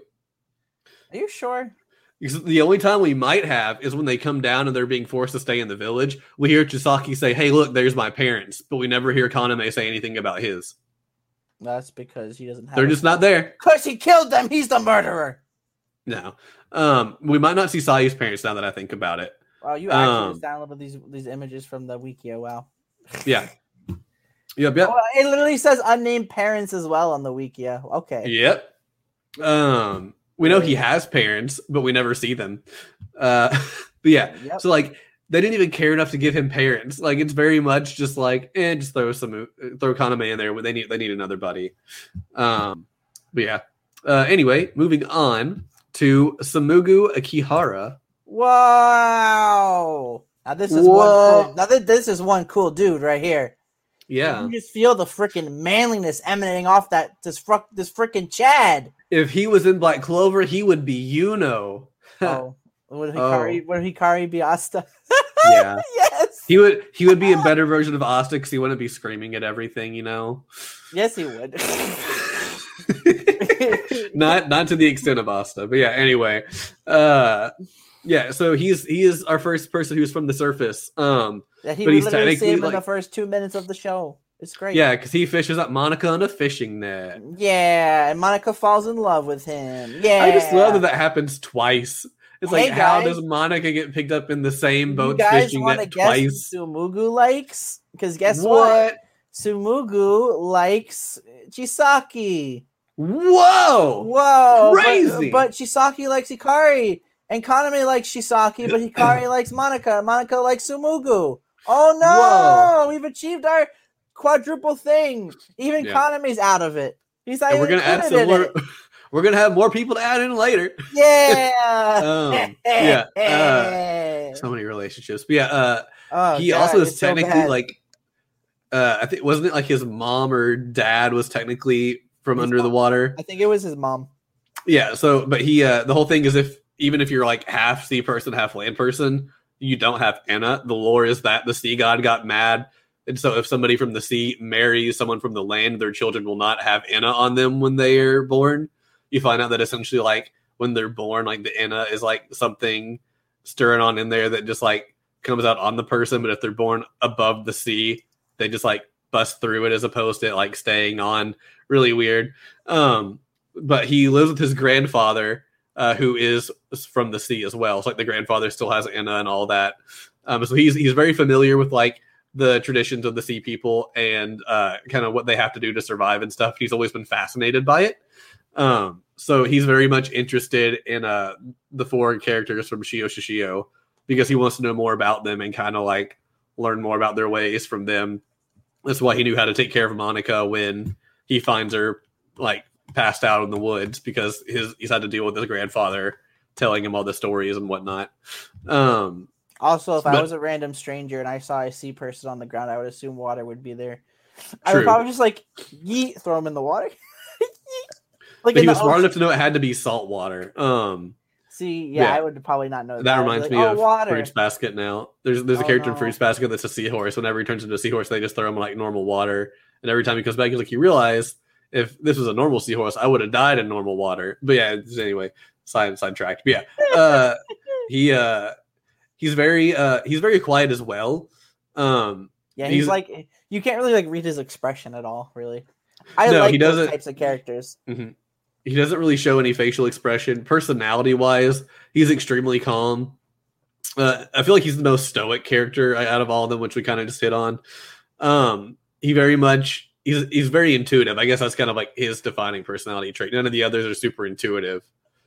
Are you sure? Because the only time we might have is when they come down and they're being forced to stay in the village. We hear Chisaki say, "Hey, look, there's my parents," but we never hear Kaname say anything about his. That's because he doesn't have. They're just not there. Cause he killed them. He's the murderer. No. Um, we might not see Sayu's parents now that I think about it. Wow, you actually Um, just downloaded these these images from the wiki. Oh, Wow. Yeah. Yep. Yep. Oh, it literally says unnamed parents as well on the wiki. Yeah. Okay. Yep. Um, we know he has parents, but we never see them. Uh, but yeah. Yep. So like they didn't even care enough to give him parents. Like it's very much just like, eh, just throw some throw Kaname in there. When they need they need another buddy. Um, but yeah. Uh, anyway, moving on to Tsumugu Akihara. Wow. Now this is Whoa. one. Cool, now th- this is one cool dude right here. Yeah. You just feel the freaking manliness emanating off that this fr- this freaking Chad. If he was in Black Clover, he would be Yuno. Oh, would Hikari? Would Hikari be Asta? yeah. yes. He would he would be a better version of Asta because he wouldn't be screaming at everything, you know. Yes, he would. not not to the extent of Asta, but yeah. Anyway, uh, yeah. So he's he is our first person who's from the surface. Um, That he But he's literally see him in the first two minutes of the show. It's great. yeah, because he fishes up Manaka on a fishing net. Yeah, and Manaka falls in love with him. Yeah. I just love that that happens twice. It's like Hey, how does Manaka get picked up in the same You boat guys fishing net guess twice? Tsumugu likes? Because guess what? what? Tsumugu likes Chisaki. Whoa! Whoa, but- Crazy. But, Chisaki likes Hikari, and Kaname likes Chisaki, but Hikari likes Manaka. Manaka likes Tsumugu. Oh no, Whoa. we've achieved our quadruple thing. Even Yeah. Kaname's out of it. He's like, we're gonna add some more. We're gonna have more people to add in later. Yeah. Um, yeah. Uh, so many relationships. But yeah, uh, Oh, he God, also is technically bad. like uh I think wasn't it like his mom or dad was technically from His under the water? I think it was his mom. Yeah, so but he uh the whole thing is if even if you're like half sea person, half land person, you don't have Ena. The lore is that the sea god got mad. And so if somebody from the sea marries someone from the land, their children will not have Ena on them when they are born. You find out that essentially like when they're born, like the Ena is like something stirring on in there that just like comes out on the person, but if they're born above the sea, they just like bust through it as opposed to like staying on. Really weird. Um, but he lives with his grandfather, uh, who is from the sea as well. So like the grandfather still has Ena and all that. Um, so he's he's very familiar with like the traditions of the sea people and uh, kind of what they have to do to survive and stuff. He's always been fascinated by it. Um, so he's very much interested in uh, the four characters from Shio Shishio because he wants to know more about them and kind of like learn more about their ways from them. That's why he knew how to take care of Manaka when he finds her like passed out in the woods because his he's had to deal with his grandfather telling him all the stories and whatnot. Um, Also, if I was a random stranger and I saw a sea person on the ground, I would assume water would be there. I would probably just like yeet, throw him in the water. Like But in he was smart ocean. enough to know it had to be salt water. Um, See, yeah, Yeah. I would probably not know that. that reminds like, me oh, of water. Fruits Basket. Now there's there's a Oh, character in no. Fruits Basket that's a seahorse. Whenever he turns into a seahorse, they just throw him like normal water, and every time he comes back, he's like, "You realize if this was a normal seahorse, I would have died in normal water." But yeah, anyway, side sidetracked. But yeah, uh, he uh, he's very uh, he's very quiet as well. Um, Yeah, he's, He's- like you can't really like read his expression at all, really. I No, like he those doesn't- types of characters. he doesn't really show any facial expression. Personality wise, he's extremely calm. Uh, I feel like he's the most stoic character out of all of them, which we kind of just hit on. Um, he very much he's he's very intuitive. I guess that's kind of like his defining personality trait. None of the others are super intuitive,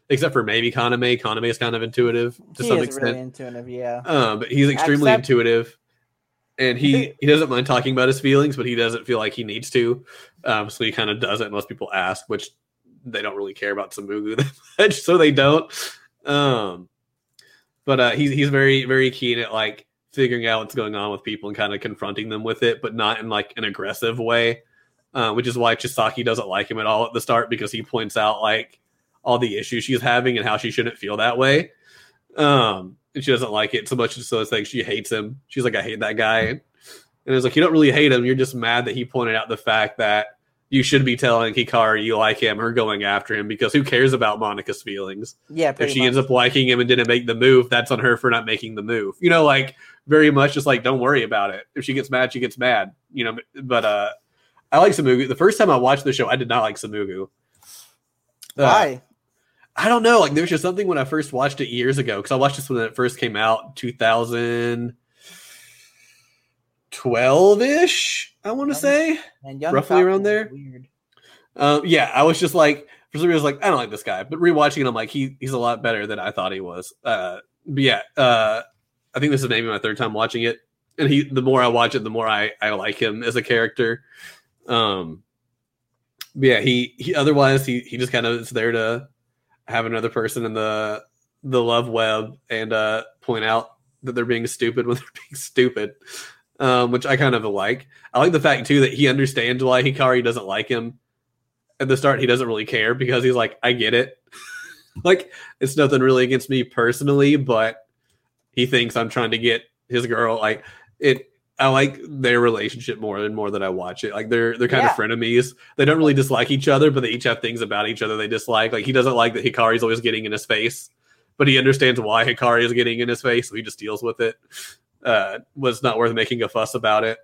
except for maybe Kaname. Kaname is kind of intuitive to he some is extent. really intuitive, yeah. Um, but he's extremely Except- intuitive, and he he doesn't mind talking about his feelings, but he doesn't feel like he needs to. Um, so he kind of does it unless people ask, which they don't really care about Tsumugu that much, so they don't. Um, but uh, he's he's very very keen at like figuring out what's going on with people and kind of confronting them with it, but not in like an aggressive way. Uh, which is why Chisaki doesn't like him at all at the start because he points out like all the issues she's having and how she shouldn't feel that way. Um, and she doesn't like it so much as so it's like she hates him. She's like, I hate that guy. And it's like you don't really hate him. You're just mad that he pointed out the fact that you should be telling Hikari you like him or going after him because who cares about Manaka's feelings? Yeah, If she much. ends up liking him and didn't make the move, that's on her for not making the move. You know, like very much just like don't worry about it. If she gets mad, she gets mad. You know, but uh I like Tsumugu. The first time I watched the show, I did not like Tsumugu. Uh, Why? I don't know. Like there was just something when I first watched it years ago because I watched this when it first came out, 2012 ish. I want to say. And roughly around there? Weird. Um, yeah, I was just like, for some reason, I was like, I don't like this guy. But rewatching it, I'm like, he he's a lot better than I thought he was. Uh, but yeah, uh, I think this is maybe my third time watching it, and he the more I watch it, the more I I like him as a character. Um, but yeah, he he otherwise he he just kind of is there to have another person in the the love web and uh point out that they're being stupid when they're being stupid. Um, which I kind of like. I like the fact too that he understands why Hikari doesn't like him. At the start, he doesn't really care because he's like, I get it. like it's nothing really against me personally, but he thinks I'm trying to get his girl. Like it, I like their relationship more and more that I watch it. Like they're they're kind Yeah. of frenemies. They don't really dislike each other, but they each have things about each other they dislike. Like he doesn't like that Hikari's always getting in his face, but he understands why Hikari is getting in his face, so he just deals with it. Uh, was not worth making a fuss about it.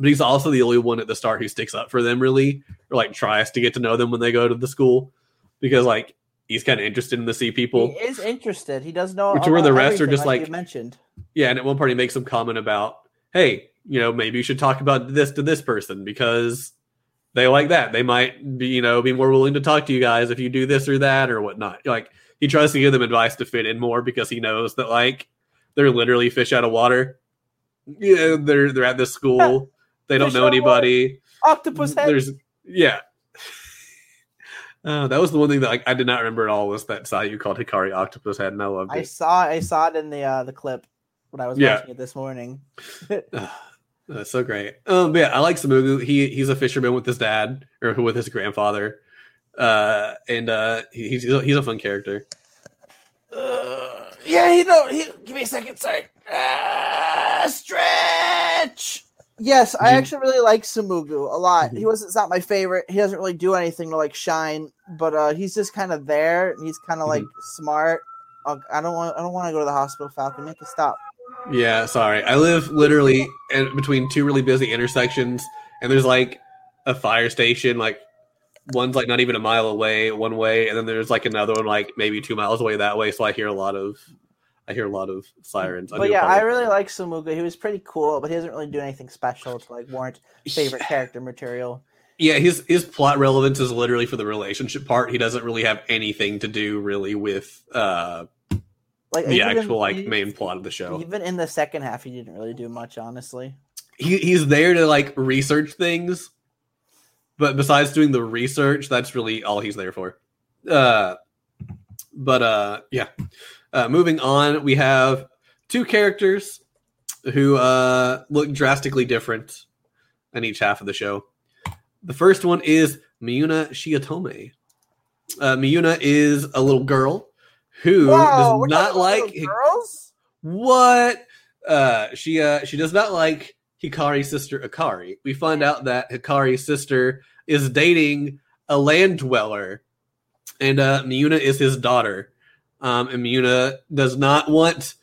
But he's also the only one at the start who sticks up for them, really, or like tries to get to know them when they go to the school, because like he's kind of interested in the sea people. He is interested. He does know. Which where the rest are just like, like- mentioned. Yeah, and at one part he makes some comment about, hey, you know, maybe you should talk about this to this person because they like that. They might be, you know, be more willing to talk to you guys if you do this or that or whatnot. Like he tries to give them advice to fit in more because he knows that like they're literally fish out of water. Yeah, they're they're at this school. They don't Fish know out of water. anybody. Octopus head. There's yeah. Uh, that was the one thing that like, I did not remember at all was that Sayu called Hikari Octopus Head, and I loved it. I saw. I saw it in the uh, the clip when I was Yeah. watching it this morning. That's so great. Um, yeah, I like Tsumugu. He he's a fisherman with his dad or with his grandfather, uh, and uh, he, he's he's a fun character. Uh, yeah, you know. He, give me a second. Sorry. Uh, stretch. Yes, I you- actually really like Tsumugu a lot. Mhm. He was. It's not my favorite. He doesn't really do anything to like shine, but uh, he's just kind of there. And he's kind of like smart. Uh, I don't want. I don't want to go to the hospital, Falcon. Make it stop. Yeah, sorry. I live literally in between two really busy intersections, and there's like a fire station. Like one's like not even a mile away one way, and then there's like another one like maybe two miles away that way. So I hear a lot of I hear a lot of sirens. But do yeah, I really like Tsumugu. He was pretty cool, but he doesn't really do anything special to like warrant favorite character material. Yeah, his his plot relevance is literally for the relationship part. He doesn't really have anything to do really with uh Like the actual like e- main plot of the show. Even in the second half, he didn't really do much, honestly. He he's there to like research things, but besides doing the research, that's really all he's there for. Uh but uh yeah. Uh moving on, we have two characters who uh, look drastically different in each half of the show. The first one is Miuna Shiodome. Uh, Miuna is a little girl who Whoa, does not like girls. what uh, she uh, she does not like Hikari's sister Akari. We find out that Hikari's sister is dating a land dweller, and uh, Miuna is his daughter. Um, and does not want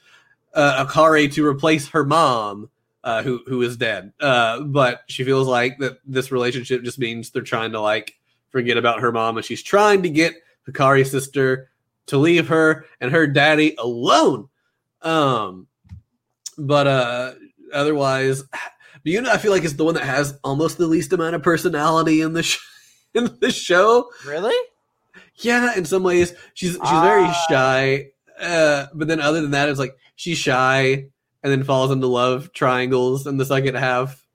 uh, Akari to replace her mom, uh, who who is dead. Uh, but she feels like that this relationship just means they're trying to like forget about her mom, and she's trying to get Hikari's sister to leave her and her daddy alone. Um, but uh, otherwise, Miuna, I feel like is the one that has almost the least amount of personality in the sh- in the show. Really? Yeah, in some ways, she's she's very Ah. shy. Uh, but then other than that, it's like she's shy and then falls into love triangles in the second half.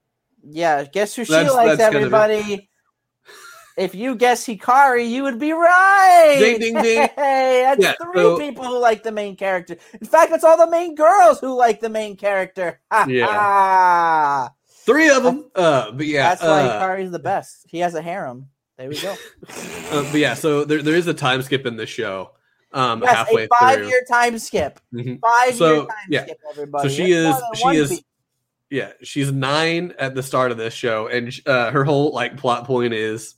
Yeah. Guess who she That's- likes, that's kind of it. everybody? If you guess Hikari, you would be right. Ding, ding, ding. Hey, that's Yeah, three so- people who like the main character. In fact, it's all the main girls who like the main character. Yeah. Three of them. Uh, but yeah, That's why uh, Hikari's the best. He has a harem. There we go. uh, but yeah. So there there is a time skip in the show. Um, yes, halfway a five through. year time skip. Mhm. Five So, year time yeah. skip, everybody. So she is- she is- yeah, she's nine at the start of this show, and uh, her whole like plot point is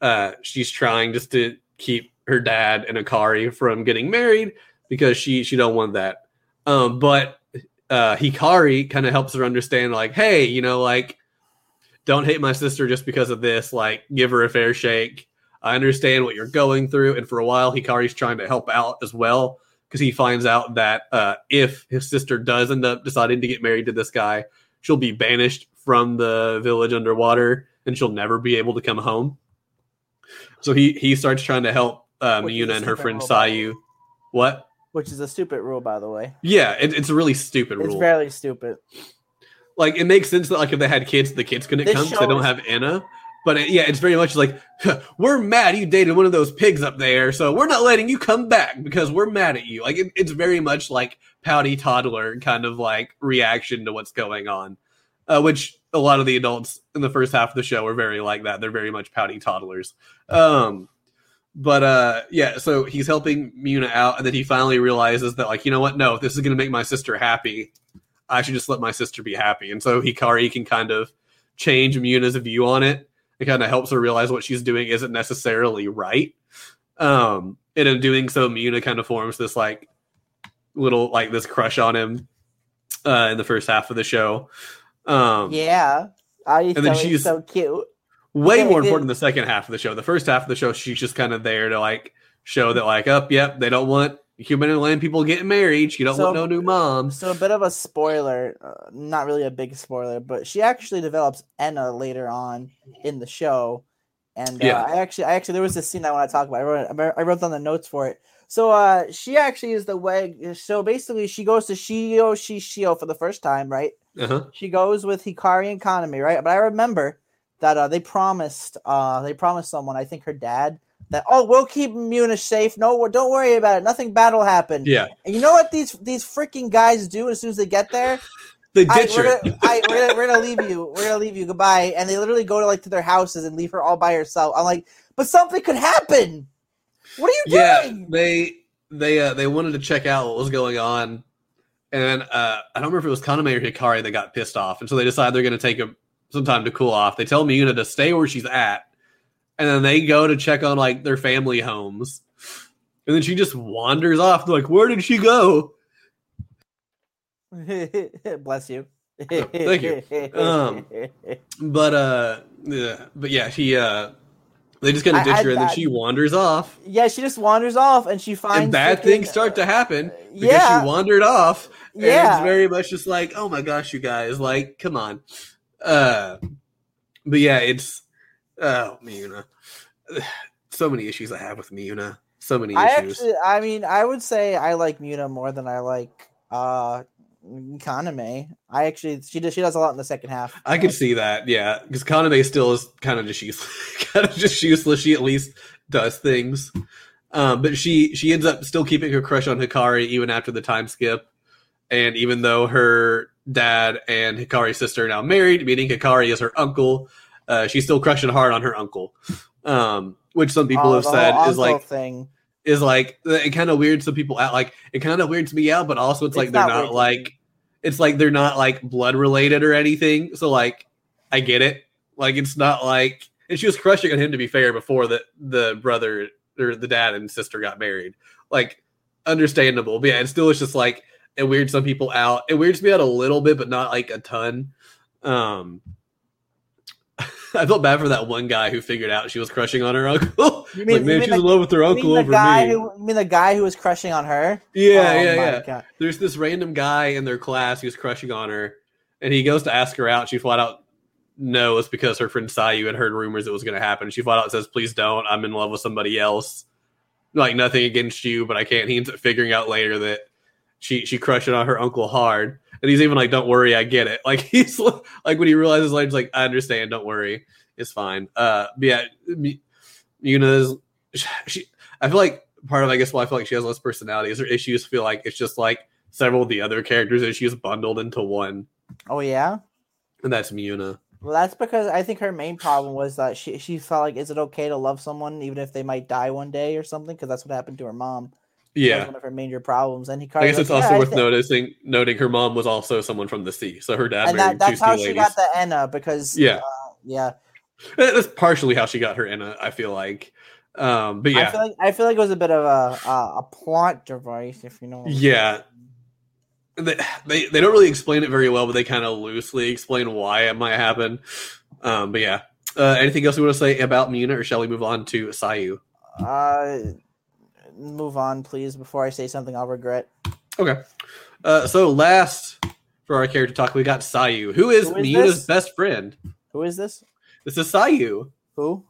uh, she's trying just to keep her dad and Akari from getting married because she she don't want that. Um, but uh, Hikari kind of helps her understand, like, hey, you know, like, don't hate my sister just because of this. Like, give her a fair shake. I understand what you're going through, and for a while, Hikari's trying to help out as well because he finds out that uh, if his sister does end up deciding to get married to this guy, she'll be banished from the village underwater and she'll never be able to come home. So he he starts trying to help uh, is Miuna and her friend. Sayu. What? Which is a stupid rule, by the way. Yeah, it, it's a really stupid It's rule. very stupid. Like it makes sense that like if they had kids, the kids couldn't This come 'cause show they don't is- have Ena. But it, yeah, it's very much like we're mad you dated one of those pigs up there, so we're not letting you come back because we're mad at you. Like it, it's very much like pouty toddler kind of like reaction to what's going on, uh, which a lot of the adults in the first half of the show are very like that. They're very much pouty toddlers. Um, but uh, yeah, so he's helping Muna out, and then he finally realizes that like you know what? No, if this is going to make my sister happy, I should just let my sister be happy. And so Hikari can kind of change Muna's view on it. It kind of helps her realize what she's doing isn't necessarily right. Um, and in doing so, Muna kind of forms this like little like this crush on him uh, in the first half of the show. Um, Yeah. I then then she's- so cute. way more important in the second half of the show. The first half of the show, she's just kind of there to like show that like, up, yep, they don't want human and land people getting married. She don't So- want no new moms. So a bit of a spoiler, uh, not really a big spoiler, but she actually develops Ena later on in the show, and uh, Yeah. I actually, I actually, there was this scene I want to talk about. I wrote, I wrote down the notes for it. So uh, she actually is the way. So basically, she goes to Shio Shishio for the first time, right? Uh-huh. She goes with Hikari and Kaname, right? But I remember that uh, they promised, uh, they promised someone, I think her dad, that oh, we'll keep Muna safe. No, don't worry about it. Nothing bad will happen. Yeah, And you know what these these freaking guys do as soon as they get there? they ditch we're, gonna, I, we're, gonna, we're gonna leave you. We're gonna leave you. Goodbye. And they literally go to like to their houses and leave her all by herself. I'm like, but something could happen. What are you yeah, doing? they they uh, they wanted to check out what was going on, and uh, I don't remember if it was Kaname or Hikari that got pissed off, and so they decide they're going to take a, some time to cool off. They tell Miuna to stay where she's at, and then they go to check on like their family homes, and then she just wanders off. They're like, "Where did she go?" Bless you. thank you. Um, But uh, yeah, but yeah, she uh, they just kind of ditch I- her, and then I- she wanders off, yeah, she just wanders off and she finds and bad freaking- things start to happen because Yeah. she wandered off. And Yeah. it's very much just like, oh my gosh, you guys, like, come on. Uh, but yeah, it's oh Miuna. So many issues I have with Miuna. So many I issues. actually, I mean, I would say I like Muna more than I like uh Kaname. I actually, she does, she does a lot in the second half. I could see that, yeah, because Kaname still is kind of just useless. kind of just useless. She at least does things, um, but she she ends up still keeping her crush on Hikari even after the time skip. and even though her dad and Hikari's sister are now married, meaning Hikari is her uncle, uh, she's still crushing hard on her uncle. Um, which some people Oh, have said is like thing. is like it kind of weirds some people out. Like it kind of weirds me out, but also it's, It's like they're not not, weird to me. like it's like they're not like blood related or anything. So like I get it. Like it's not like and she was crushing on him to be fair before the the brother or the dad and sister got married. Like understandable, but yeah, it still is just like it weirds some people out. It weirds me out a little bit, but not like a ton. Um. I felt bad for that one guy who figured out she was crushing on her uncle. You like, mean- man, you she's the- in love with her uncle over guy me. who? You mean the guy who was crushing on her? yeah, Oh yeah, yeah. God. There's this random guy in their class who's crushing on her, and he goes to ask her out. She flat out no, it's because her friend Sayu had heard rumors it was going to happen. She flat out says, "Please don't. I'm in love with somebody else. Like nothing against you, but I can't." He ends up figuring out later that she she crushed it on her uncle hard, and he's even like, "Don't worry, I get it." Like he's like when he realizes later, he's like, "I understand. Don't worry, it's fine." Uh, but yeah, Mi- Yuna's she. I feel like part of I guess why I feel like she has less personality is her issues feel like it's just like several of the other characters' issues bundled into one, Oh yeah. and that's Muna. Well, that's because I think her main problem was that she she felt like, is it okay to love someone even if they might die one day or something? Because that's what happened to her mom. Yeah, one of her major problems. And he I guess it's also worth noticing noting her mom was also someone from the sea, so her dad And married that, two that's sea how ladies. she got the Ena because Yeah. uh, yeah. Eh, That's partially how she got her in. I feel like, um, but I yeah, feel like I feel like it was a bit of a a, a plot device, if you know. Yeah. they, they they don't really explain it very well, but they kind of loosely explain why it might happen. Um, but yeah, uh, anything else you want to say about Muna, or shall we move on to Sayu? Uh, move on, please, before I say something I'll regret. Okay. Uh, so last for our character talk, we got Sayu, who is, Who is this? best friend. Who is this? This is Sayu. Who?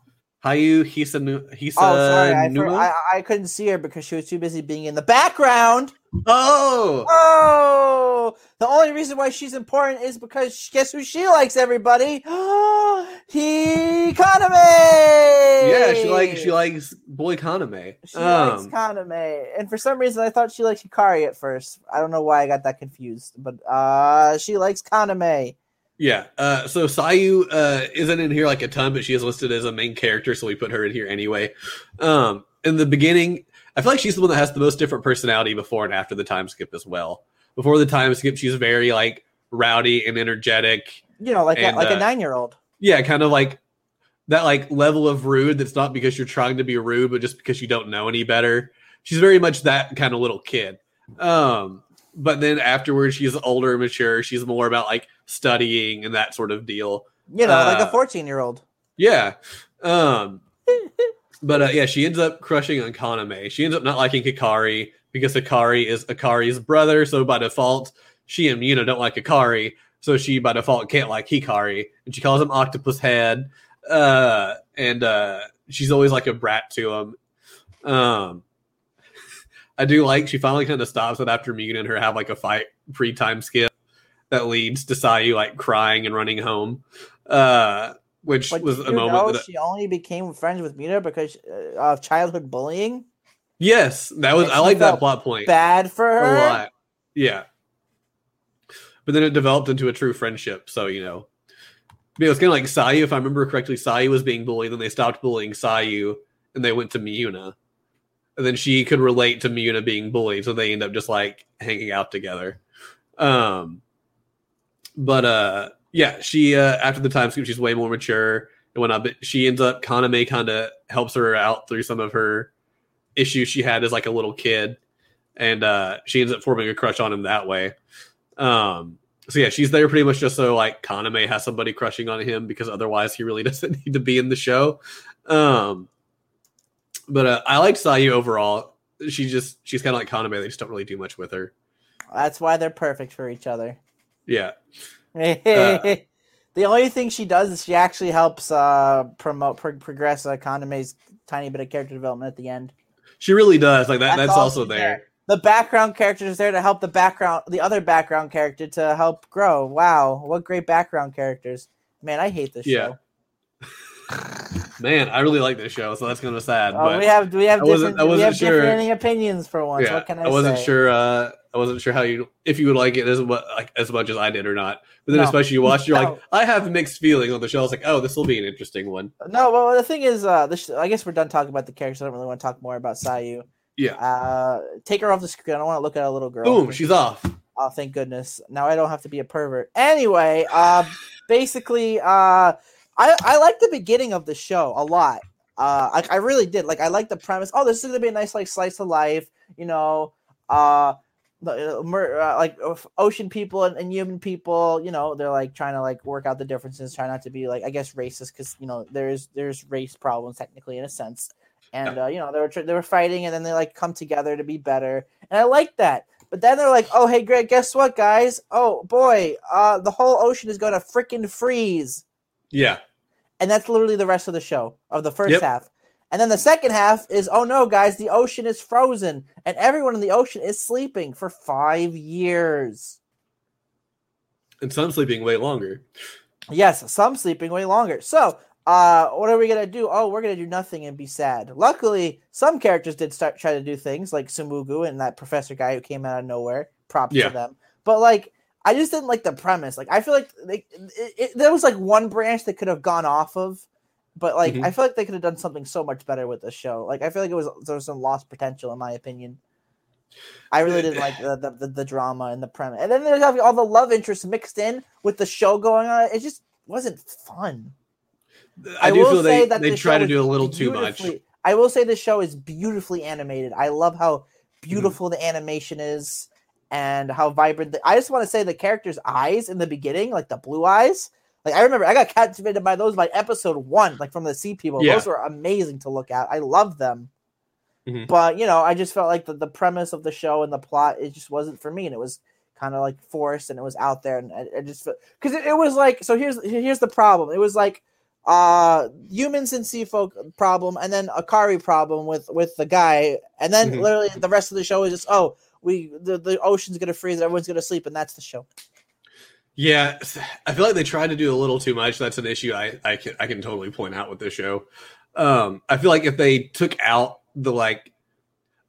Hayu Hisanu Hisa Oh, sorry, I, for? I I couldn't see her because she was too busy being in the background. Oh, Oh, the only reason why she's important is because guess who she likes? Everybody, he Kaname. yeah, she like she likes Boy Kaname. She likes Um, Kaname, and for some reason I thought she liked Hikari at first. I don't know why I got that confused, but uh, she likes Kaname. Yeah. Uh, so Sayu uh, isn't in here like a ton, but she is listed as a main character, so we put her in here anyway. Um, in the beginning, I feel like she's the one that has the most different personality before and after the time skip as well. Before the time skip, she's very like rowdy and energetic. You know, like And, a, like uh, a nine year old. Yeah, kind of like that like level of rude that's not because you're trying to be rude, but just because you don't know any better. She's very much that kind of little kid. Um, but then afterwards, she's older and mature. She's more about like studying and that sort of deal. You know, like a uh, fourteen year old. Yeah. Um but uh, yeah, she ends up crushing on Kaname. She ends up not liking Hikari because Hikari is Akari's brother, so by default, she and Muna don't like Hikari, so she by default can't like Hikari, and she calls him Octopus Head. Uh and uh she's always like a brat to him. Um I do like she finally kind of stops it after Muna and her have like a fight pre-time skip that leads to Sayu like crying and running home. Uh which But was a moment that she only became friends with Muna because uh, of childhood bullying. yes that was And i like that plot point Bad for her. a lot yeah but then it developed into a true friendship so you know but it was kind of like Sayu if I remember correctly Sayu was being bullied then they stopped bullying Sayu and they went to Miuna and then she could relate to Miuna being bullied so they end up just like hanging out together um but uh yeah she uh after the time skip she's way more mature and whatnot but she ends up Kaname kind of helps her out through some of her issues she had as like a little kid. And uh she ends up forming a crush on him that way. Um so yeah she's there pretty much just so like Kaname has somebody crushing on him because otherwise he really doesn't need to be in the show. Um but uh, I liked Sayu overall. She just she's kind of like Kaname they just don't really do much with her. That's why they're perfect for each other. Yeah the only thing she does is she actually helps uh, promote pro- progress uh, Kaname's tiny bit of character development at the end. she really does like that That's that's, also there there. The background character is there to help the background, the other background character to help grow. Wow, what great background characters! Man, I hate this Yeah. show. Man, I really like this show, so that's kind of sad. Oh, but we have we have I different I we have sure. differing opinions for once. yeah, what can I, I wasn't say? sure. Uh, I wasn't sure how you if you would like it as what like as much as I did or not. But then, No. especially you watched, you're No. like, I have mixed feelings on the show. I was like, oh, this will be an interesting one. No, well, the thing is, uh, this, I guess we're done talking about the characters. I don't really want to talk more about Sayu. Yeah. Uh, take her off the screen. I don't want to look at a little girl. Boom, she's off. Oh, thank goodness. Now I don't have to be a pervert. Anyway, uh, basically, uh, I I like the beginning of the show a lot. Uh, I, I really did. Like, I like the premise. Oh, this is gonna be a nice like slice of life. You know, uh, the- uh, mer- uh, like ocean people and, and human people. You know, they're like trying to like work out the differences, try not to be like I guess racist because you know there's there's race problems technically in a sense. And uh, you know they were they were fighting, and then they like come together to be better, and I like that. But then they're like, "Oh, hey, Greg, guess what, guys? Oh boy, uh, the whole ocean is going to freaking freeze." Yeah, And that's literally the rest of the show of the first Yep. half. And then the second half is, "Oh no, guys, the ocean is frozen, and everyone in the ocean is sleeping for five years." and some sleeping way longer. Yes, some sleeping way longer. So, uh, what are we gonna do? Oh, we're gonna do nothing and be sad. Luckily, some characters did start try to do things like Tsumugu and that professor guy who came out of nowhere. Props Yeah. to them. But like, I just didn't like the premise. Like, I feel like they, it, it, there was like one branch that could have gone off of, but like, Mhm. I feel like they could have done something so much better with the show. Like, I feel like it was there was some lost potential in my opinion. I really didn't like the, the, the, the drama and the premise. And then there's all the love interests mixed in with the show going on. It just wasn't fun. I, do will feel say they that they try to do a little too much. I will say the show is beautifully animated. I love how beautiful Mm-hmm. the animation is and how vibrant. The, I just want to say the characters' eyes in the beginning, like the blue eyes. Like I remember, I got captivated by those by episode one, like from the Sea People. Yeah. Those were amazing to look at. I love them. Mhm. But you know, I just felt like the, the premise of the show and the plot it just wasn't for me, and it was kind of like forced and it was out there, and I, I just because it, it was like so. Here's here's the problem. It was like uh humans and sea folk problem and then akari problem with with the guy and then Mhm. literally the rest of the show is just oh we the, the ocean's gonna freeze everyone's gonna sleep and that's the show Yeah, I feel like they tried to do a little too much. That's an issue I I can I can totally point out with this show. Um, I feel like if they took out the like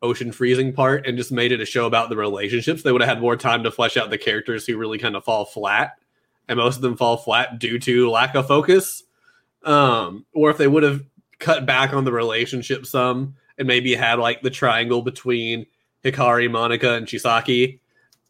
ocean freezing part and just made it a show about the relationships, they would have had more time to flesh out the characters who really kind of fall flat, and most of them fall flat due to lack of focus. Um, or if they would have cut back on the relationship some and maybe had like the triangle between Hikari, Manaka, and Chisaki,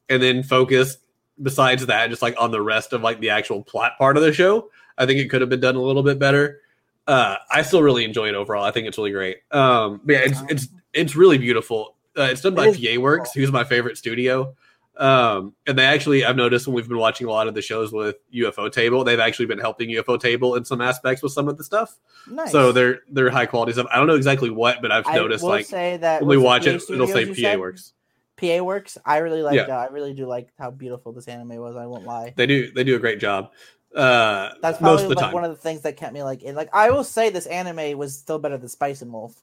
and then focused besides that, just like on the rest of like the actual plot part of the show, I think it could have been done a little bit better. Uh, I still really enjoy it overall. I think it's really great. Um, but yeah, it's it's it's really beautiful. Uh, it's done by It PA Works, who's my favorite studio. Um, and they actually, I've noticed when we've been watching a lot of the shows with Ufotable, they've actually been helping Ufotable in some aspects with some of the stuff. nice So they're they're high quality stuff. I don't know exactly what, but I've noticed like say that when we watch it, it'll say PA said? Works. PA works. I really like. Yeah. Uh, I really do like how beautiful this anime was. I won't lie. They do they do a great job. Uh, That's most probably of the like time. one of the things that kept me like in. Like I will say, this anime was still better than Spice and Wolf.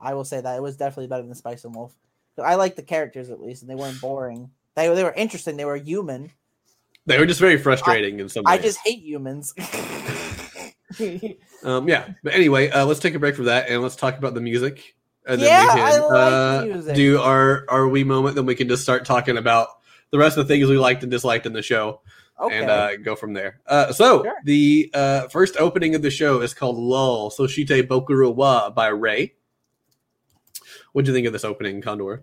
I will say that it was definitely better than Spice and Wolf. I like the characters at least, and they weren't boring. They they were interesting. They were human. They were just very frustrating in some ways. I just hate humans. Um, yeah, but anyway, uh, let's take a break from that and let's talk about the music. And Yeah, then we I can like uh, music. do our our wee moment. Then we can just start talking about the rest of the things we liked and disliked in the show, okay. and uh, go from there. Uh, so Sure. the uh, first opening of the show is called "Lull Soshite Bokura wa" by Ray. What do you think of this opening, Condor?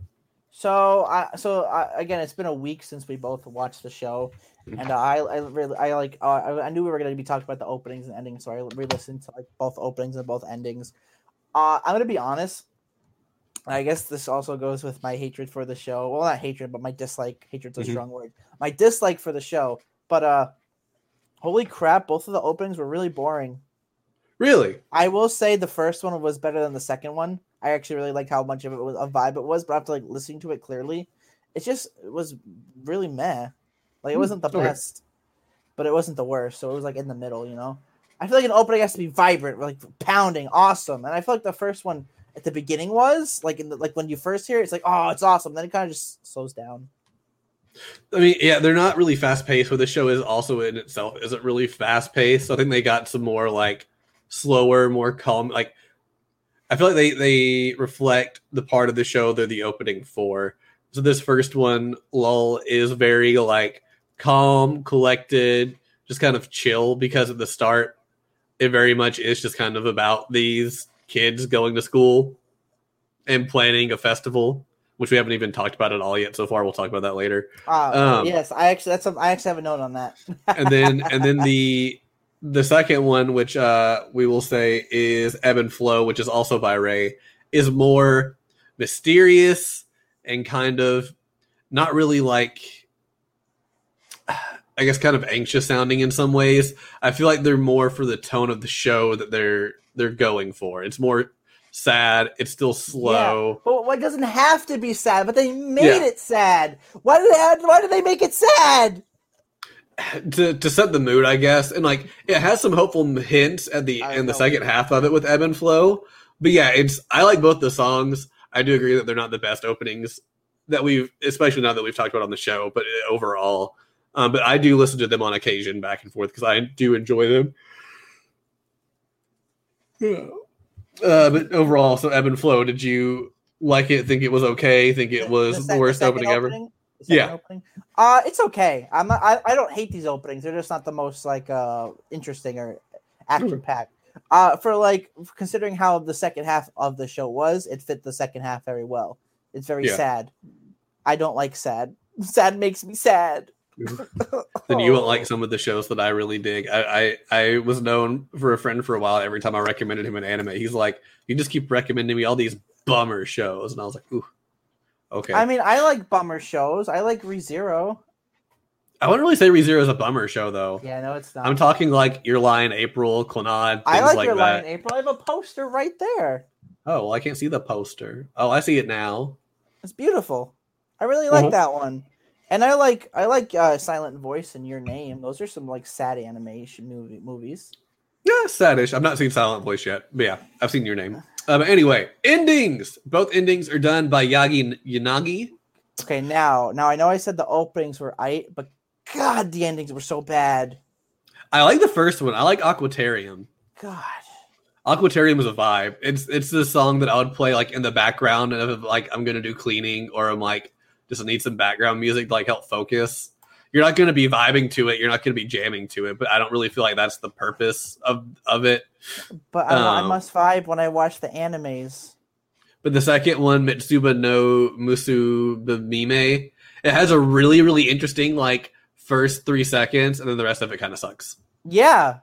So, I so I, again, it's been a week since we both watched the show, Mhm. and uh, I I really I like uh, I, I knew we were going to be talking about the openings and endings, so I re-listened to like both openings and both endings. Uh, I'm going to be honest. I guess this also goes with my hatred for the show. Well, not hatred, but my dislike. Hatred's a Mhm. strong word. My dislike for the show, but uh, holy crap, both of the openings were really boring. Really? I will say the first one was better than the second one. I actually really liked how much of it was a vibe it was, but after like listening to it clearly, it just it was really meh. Like it Hmm, wasn't the okay. best, but it wasn't the worst. So it was like in the middle, you know. I feel like an opening has to be vibrant, like pounding, awesome, and I feel like the first one at the beginning was like in the, like when you first hear it, it's like oh, it's awesome. Then it kind of just slows down. I mean, yeah, they're not really fast paced, but the show is also in itself isn't really fast paced. I think they got some more like slower, more calm. Like I feel like they they reflect the part of the show they're the opening for. So this first one, lull, is very like calm, collected, just kind of chill because at the start it very much is just kind of about these kids going to school and planning a festival, which we haven't even talked about at all yet so far. We'll talk about that later. Uh, Um, yes, I actually that's a, I actually have a note on that. And then and then the the second one, which uh we will say is Ebb and Flow, which is also by Ray, is more mysterious and kind of not really like I guess kind of anxious sounding in some ways. I feel like they're more for the tone of the show that they're they're going for. It's more sad. It's still slow. But it doesn't have to be sad, but they made Yeah. it sad. Why did they why did they make it sad? To to set the mood, I guess, and like it has some hopeful hints at the I in the second half of it with Ebb and Flow. But yeah, it's I like both the songs. I do agree that they're not the best openings that we've, especially now that we've talked about on the show. But uh, overall, um, but I do listen to them on occasion, back and forth, because I do enjoy them. Yeah. Uh, but overall, so Ebb and Flow, did you like it? Think it was okay? Think it was the, sec- worst second opening, ever? Second Yeah. Opening? Uh it's okay. I'm not, I I don't hate these openings. They're just not the most like uh interesting or action packed. Uh for like considering how the second half of the show was, it fit the second half very well. It's very Yeah. sad. I don't like sad. Sad makes me sad. then you won't like some of the shows that I really dig. I, I I was known for a friend for a while. Every time I recommended him an anime, he's like, "You just keep recommending me all these bummer shows," and I was like, "Ooh, okay." I mean, I like bummer shows. I like ReZero. I wouldn't really say ReZero is a bummer show though. Yeah, no, it's not. I'm talking like Your Lie in April, Clannad, things I like, like your that. line, April. I have a poster right there. Oh, well, I can't see the poster. Oh, I see it now. It's beautiful. I really like Mhm. that one. And I like I like uh, Silent Voice and Your Name. Those are some like sad animation movie movies. Yeah, sadish. I've not seen Silent Voice yet, but yeah, I've seen your name. Um, anyway, endings. Both endings are done by Nagi Yanagi. Okay, now now I know I said the openings were I, but God, the endings were so bad. I like the first one. I like Aquatarium. God, Aquatarium is a vibe. It's it's the song that I would play like in the background and if like I'm gonna do cleaning or I'm like just need some background music to like help focus. You're not gonna be vibing to it. You're not gonna be jamming to it. But I don't really feel like that's the purpose of of it. but I, I Um, must vibe when I watch the animes. But the second one, Mitsuba no Musubime, it has a really really interesting like first three seconds, and then the rest of it kind of sucks. Yeah,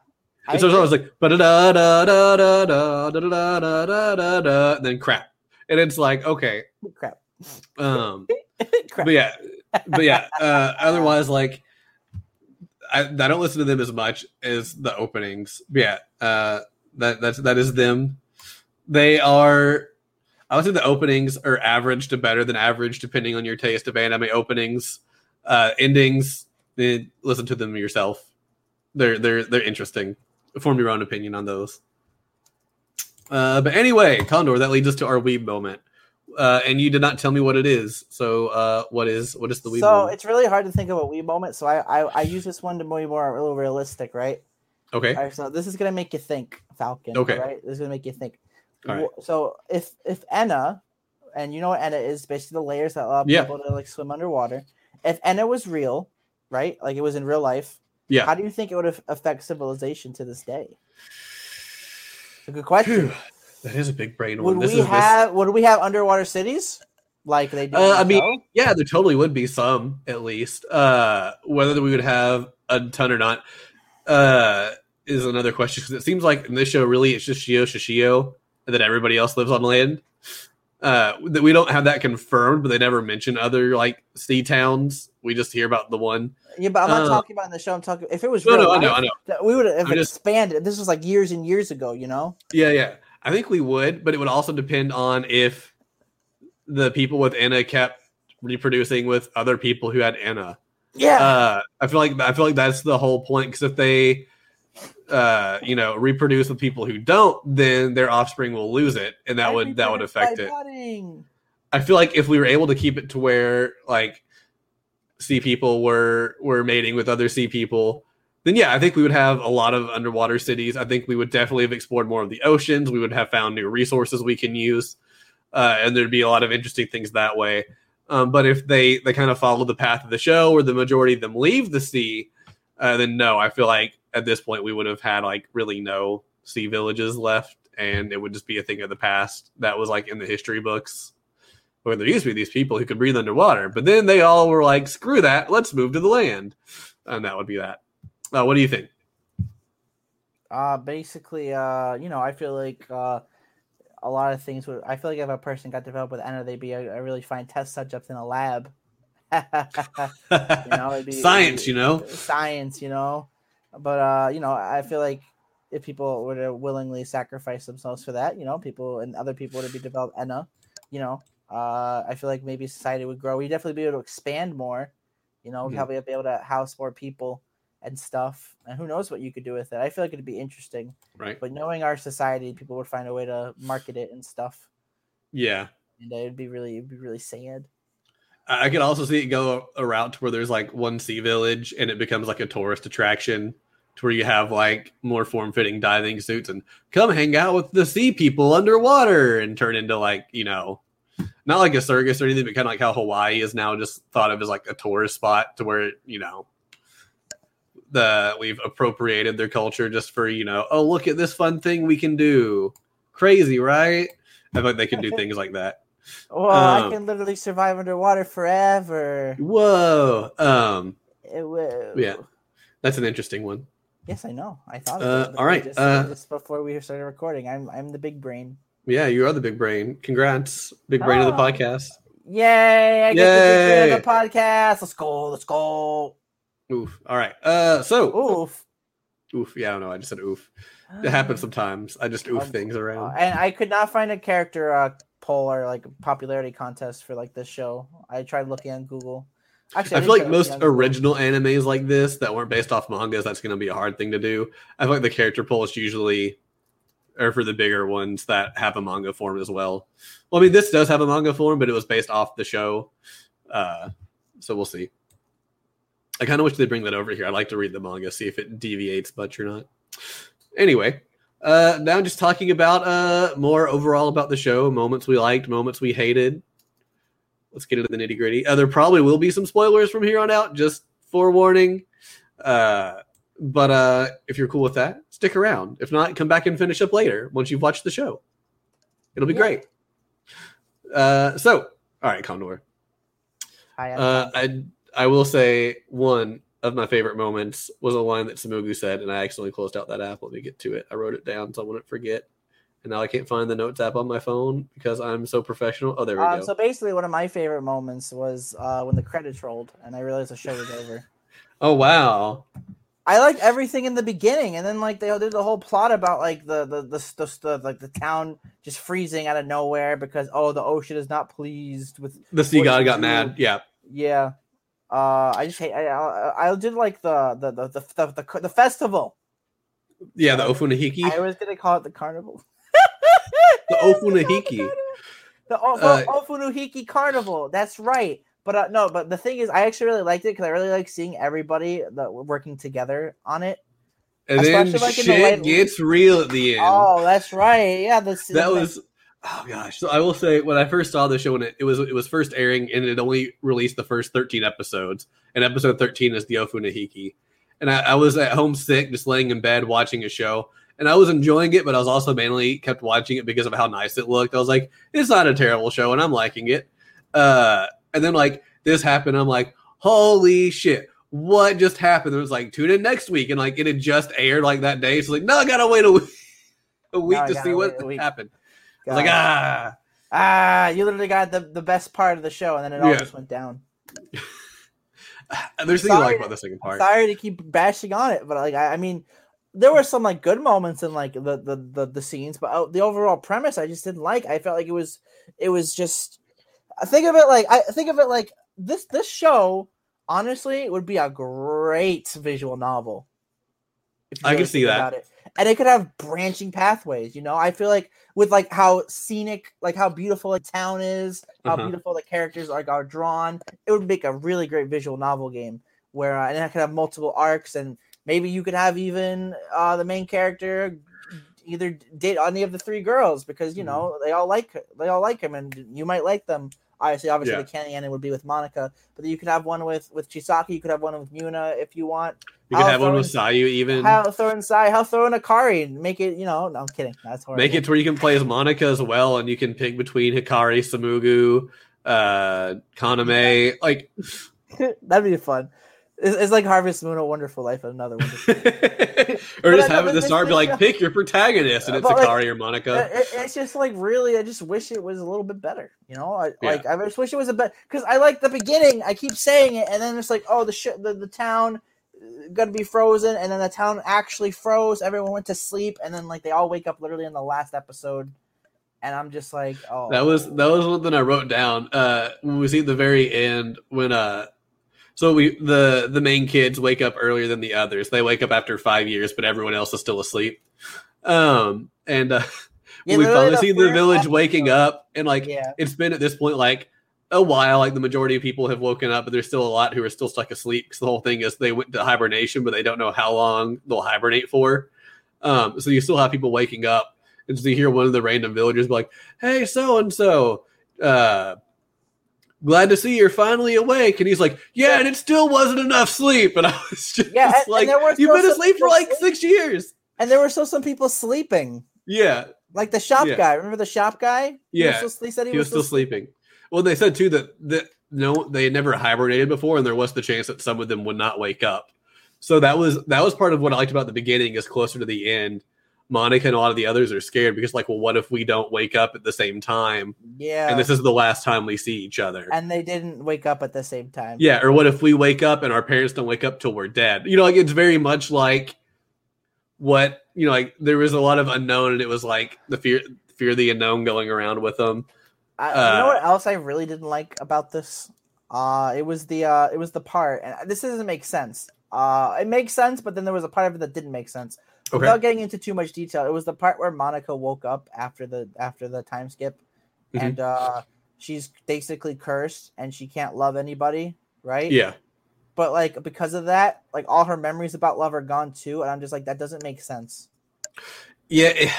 And so it's always like da da da da da da da da da da then crap, and it's like okay, crap. um, crap. but yeah, but yeah. Uh, otherwise, like I, I don't listen to them as much as the openings. But yeah, uh, that that's that is them. They are. I would say the openings are average to better than average, depending on your taste of anime openings. Uh, endings, eh, listen to them yourself. They're they're they're interesting. Form your own opinion on those. Uh, but anyway, Condor, that leads us to our weeb moment. Uh, and you did not tell me what it is. So, uh, what is what is the weeb so moment? it's really hard to think of a wee moment. So I, I I use this one to be more a little realistic, right? Okay, All right, so this is gonna make you think, Falcon. Okay. right? This is gonna make you think. All right. So if if Ena, and you know what Ena is, basically the layers that allow Yeah. people to like swim underwater. If Ena was real, right, like it was in real life, yeah. how do you think it would affect civilization to this day? It's a good question. That is a big brain would one. This we is this- have would we have underwater cities like they do? Uh, I mean, show? yeah, there totally would be some at least. Uh, whether we would have a ton or not uh, is another question because it seems like in this show, really, it's just Shio Shishio, and then everybody else lives on land. Uh, that we don't have that confirmed, but they never mention other like sea towns. We just hear about the one. yeah, but I'm not uh, talking about in the show. I'm talking if it was No, real no, I know, I know. we would have I'm just- expanded. This was like years and years ago, you know. Yeah, yeah. I think we would, but it would also depend on if the people with Ena kept reproducing with other people who had Ena. Yeah, Uh, I feel like I feel like that's the whole point because if they, uh, you know, reproduce with people who don't, then their offspring will lose it, and that I would that would affect it. budding. I feel like if we were able to keep it to where like sea people were were mating with other sea people, then yeah, I think we would have a lot of underwater cities. I think we would definitely have explored more of the oceans. We would have found new resources we can use, uh, and there'd be a lot of interesting things that way. Um, but if they they kind of follow the path of the show, where the majority of them leave the sea, uh, then no, I feel like at this point we would have had like really no sea villages left, and it would just be a thing of the past that was like in the history books. Where there used to be these people who could breathe underwater, but then they all were like, "Screw that, let's move to the land," and that would be that. Uh, what do you think? Uh, basically, uh, you know, I feel like uh, a lot of things would. I feel like if a person got developed with Ena, they'd be a, a really fine test subject in a lab. you know, be, Science, it'd you know. science, you know. But uh, you know, I feel like if people were to willingly sacrifice themselves for that, you know, people and other people would be developed Ena, you know, uh, I feel like maybe society would grow. We'd definitely be able to expand more. You know, we'd Mhm. probably be able to house more people and stuff. And who knows what you could do with it? I feel like it'd be interesting. Right? But knowing our society, people would find a way to market it and stuff, Yeah. and it'd be really, it'd be really sad. I could also see it go a route to where there's like one sea village and it becomes like a tourist attraction to where you have like more form fitting diving suits and come hang out with the sea people underwater and turn into like, you know, not like a circus or anything, but kind of like how Hawaii is now just thought of as like a tourist spot to where, you know, the we've appropriated their culture just for, you know, oh, look at this fun thing we can do. Crazy, right? I like they can do things like that. Well, I Um, can literally survive underwater forever. Whoa. Um, will. Yeah. that's an interesting one. Yes, I know. I thought. Uh, Of it all right, Just, uh, just before we started recording, I'm I'm the big brain. Yeah, you are the big brain. Congrats, big brain of the Oh. podcast. Yay! I get the big brain Yay. of the podcast. Let's go. Let's go. Oof. All right. Uh, so Oof. oof. Yeah, I don't know. I just said oof. It happens sometimes. I just oof Um, things Uh, around. and I could not find a character uh, poll or like popularity contest for like this show. I tried looking on Google. Actually, I did feel like most looking on Google. original animes like this that weren't based off mangas, that's going to be a hard thing to do. I feel like the character polls usually are for the bigger ones that have a manga form as well. Well, I mean, this does have a manga form, but it was based off the show. Uh, so we'll see. I kind of wish they'd bring that over here. I'd like to read the manga, see if it deviates much or not. Anyway, uh, now just talking about uh, more overall about the show, moments we liked, moments we hated. Let's get into the nitty gritty. Uh, there probably will be some spoilers from here on out, just forewarning. Uh, but uh, if you're cool with that, stick around. If not, come back and finish up later once you've watched the show. It'll be Yeah. great. Uh, so, all right, Condor. Hi, Uh, I I will say one of my favorite moments was a line that Tsumugu said, and I accidentally closed out that app. Let me get to it. I wrote it down so I wouldn't forget. And now I can't find the notes app on my phone because I'm so professional. Oh, there we Um, go. so basically, one of my favorite moments was uh, when the credits rolled, and I realized the show was over. oh wow. I liked everything in the beginning, and then like they did the whole plot about like the the the, the, the like the town just freezing out of nowhere because oh the ocean is not pleased with The sea god got mad. Yeah. yeah. Uh, I just hate. I, I I did like the the the the the, the, the festival. Yeah, the Ofunahiki. I was gonna call it the carnival. The Ofunahiki. The o- Uh, Ofunahiki Carnival. That's right. But uh, no, but the thing is, I actually really liked it because I really like seeing everybody that working together on it. And then Especially, like, in the shit late- gets real at the end. Oh, that's right. Yeah, this that was oh gosh. So I will say when I first saw the show when it, it was it was first airing and it only released the first 13 episodes. And episode 13 is the Ofunahiki. And I, I was at home sick, just laying in bed watching a show. And I was enjoying it, but I was also mainly kept watching it because of how nice it looked. I was like, it's not a terrible show, and I'm liking it. Uh, and then like this happened, I'm like, holy shit, what just happened? It was like tune in next week, and like it had just aired like that day. So like, no, I gotta wait a week, a week I to see what happened. I was like, ah, ah, you literally got the, the best part of the show, and then it all Yeah. just went down. there's things I like about the second part. Sorry to keep bashing on it, but like I, I mean, there were some like good moments in like the the the, the scenes, but uh, the overall premise I just didn't like. I felt like it was it was just. I think of it like I think of it like this this show honestly would be a great visual novel. I can see that. about it. and it could have branching pathways. You know, I feel like with like how scenic, like how beautiful a town is, how Uh-huh. beautiful the characters like are drawn, it would make a really great visual novel game where uh, and I could have multiple arcs and maybe you could have even uh, the main character either date any of the three girls because you Mhm. know they all like they all like him and you might like them. Obviously, obviously Yeah. the candy ending would be with Manaka, but you could have one with with Chisaki. You could have one with Miuna if you want. You could have one with Sayu even. How throw in Sai, how throw in Akari and make it, you know, no, I'm kidding. That's horrible. Make it to where you can play as Manaka as well, and you can pick between Hikari, Tsumugu, uh, Kaname. Like, That'd be fun. It's, it's like Harvest Moon, a Wonderful Life, another one. or just have it the star be like, pick your protagonist, and it's But, like, or Manaka. It- it- it's just like really, I just wish it was a little bit better. You know, I, Yeah. like I just wish it was a bit because I like the beginning. I keep saying it, and then it's like, oh, the sh- the the town uh, gonna be frozen, and then the town actually froze. Everyone went to sleep, and then like they all wake up literally in the last episode, and I'm just like, oh, That was that was one thing I wrote down. Uh, when we see the very end when uh, so we the the main kids wake up earlier than the others. They wake up after five years, but everyone else is still asleep. Um, and uh, Yeah, we finally see the village waking up, and like Yeah, it's been at this point like a while. Like the majority of people have woken up, but there's still a lot who are still stuck asleep. Because the whole thing is they went to hibernation, but they don't know how long they'll hibernate for. Um, so you still have people waking up, and so you hear one of the random villagers be like, "Hey, so and so, uh, glad to see you're finally awake." And he's like, "Yeah, and it still wasn't enough sleep." And I was just Yeah, and- and like, were "You've been asleep for like sleeping. six years." and there were still some people sleeping, Yeah, like the shop Yeah. guy. Remember the shop guy? He was Yeah, still, he said he, he was still sleeping. Well, they said too that that no, they had never hibernated before, and there was the chance that some of them would not wake up. So that was that was part of what I liked about the beginning. Is closer to the end, Manaka and a lot of the others are scared because, like, well, what if we don't wake up at the same time, Yeah, and this is the last time we see each other? and they didn't wake up at the same time. yeah, or what if we wake up and our parents don't wake up till we're dead? You know, like it's very much like what you know, like there was a lot of unknown, and it was like the fear fear of the unknown going around with them. I, you Uh, know what else I really didn't like about this? Uh it was the uh it was the part, and this doesn't make sense. Uh, it makes sense, but then there was a part of it that didn't make sense. Okay. Without getting into too much detail, it was the part where Manaka woke up after the after the time skip, Mhm. and uh, she's basically cursed and she can't love anybody, right? Yeah. But like because of that, like all her memories about love are gone too, and I'm just like that doesn't make sense. Yeah, it,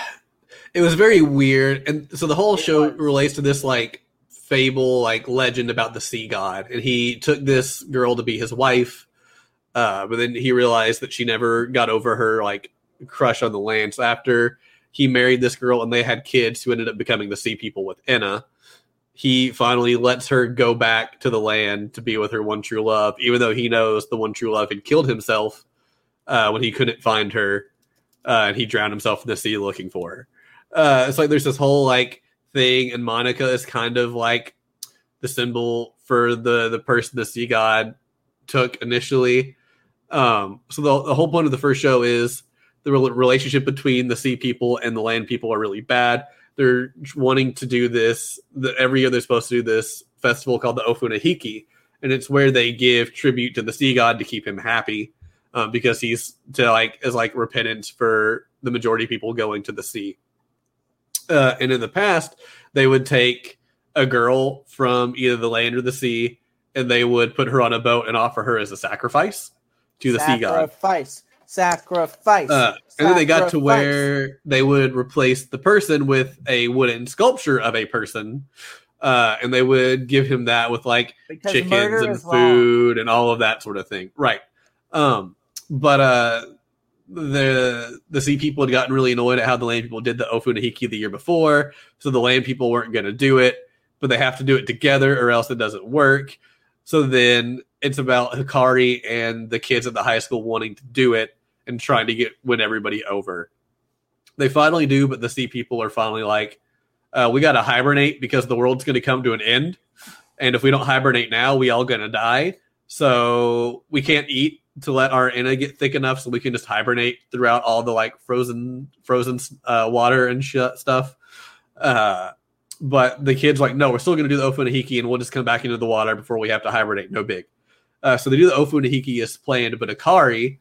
it was very weird, and so the whole It show was. relates to this like fable, like legend about the sea god, and he took this girl to be his wife, uh, but then he realized that she never got over her like crush on the land. So after he married this girl and they had kids who ended up becoming the sea people with Ena, he finally lets her go back to the land to be with her one true love, even though he knows the one true love had killed himself uh, when he couldn't find her uh, and he drowned himself in the sea looking for her. Uh, it's like there's this whole like thing, and Manaka is kind of like the symbol for the the person the sea god took initially. Um, so the, the whole point of the first show is the relationship between the sea people and the land people are really bad. They're wanting to do this. Every year they're supposed to do this festival called the Ofunahiki, and it's where they give tribute to the sea god to keep him happy um, because he's to like as like repentance for the majority of people going to the sea. Uh, and in the past, they would take a girl from either the land or the sea, and they would put her on a boat and offer her as a sacrifice to the sea god. Sacrifice, sacrifice. Uh, and then they got to where they would replace the person with a wooden sculpture of a person. Uh, and they would give him that with like Because chickens and food and all of that sort of thing. Right. Um, but uh, the the sea people had gotten really annoyed at how the land people did the Ofunahiki the year before, so the land people weren't going to do it, but they have to do it together or else it doesn't work. So then it's about Hikari and the kids at the high school wanting to do it and trying to get win everybody over. They finally do, but the sea people are finally like, uh, "We got to hibernate because the world's going to come to an end, and if we don't hibernate now, we all going to die. So we can't eat to let our Ena get thick enough, so we can just hibernate throughout all the like frozen frozen uh, water and sh- stuff." Uh, but the kids like, "No, we're still going to do the Ofunahiki, and we'll just come back into the water before we have to hibernate. No big." Uh, so they do the Ofunahiki as planned, but Akari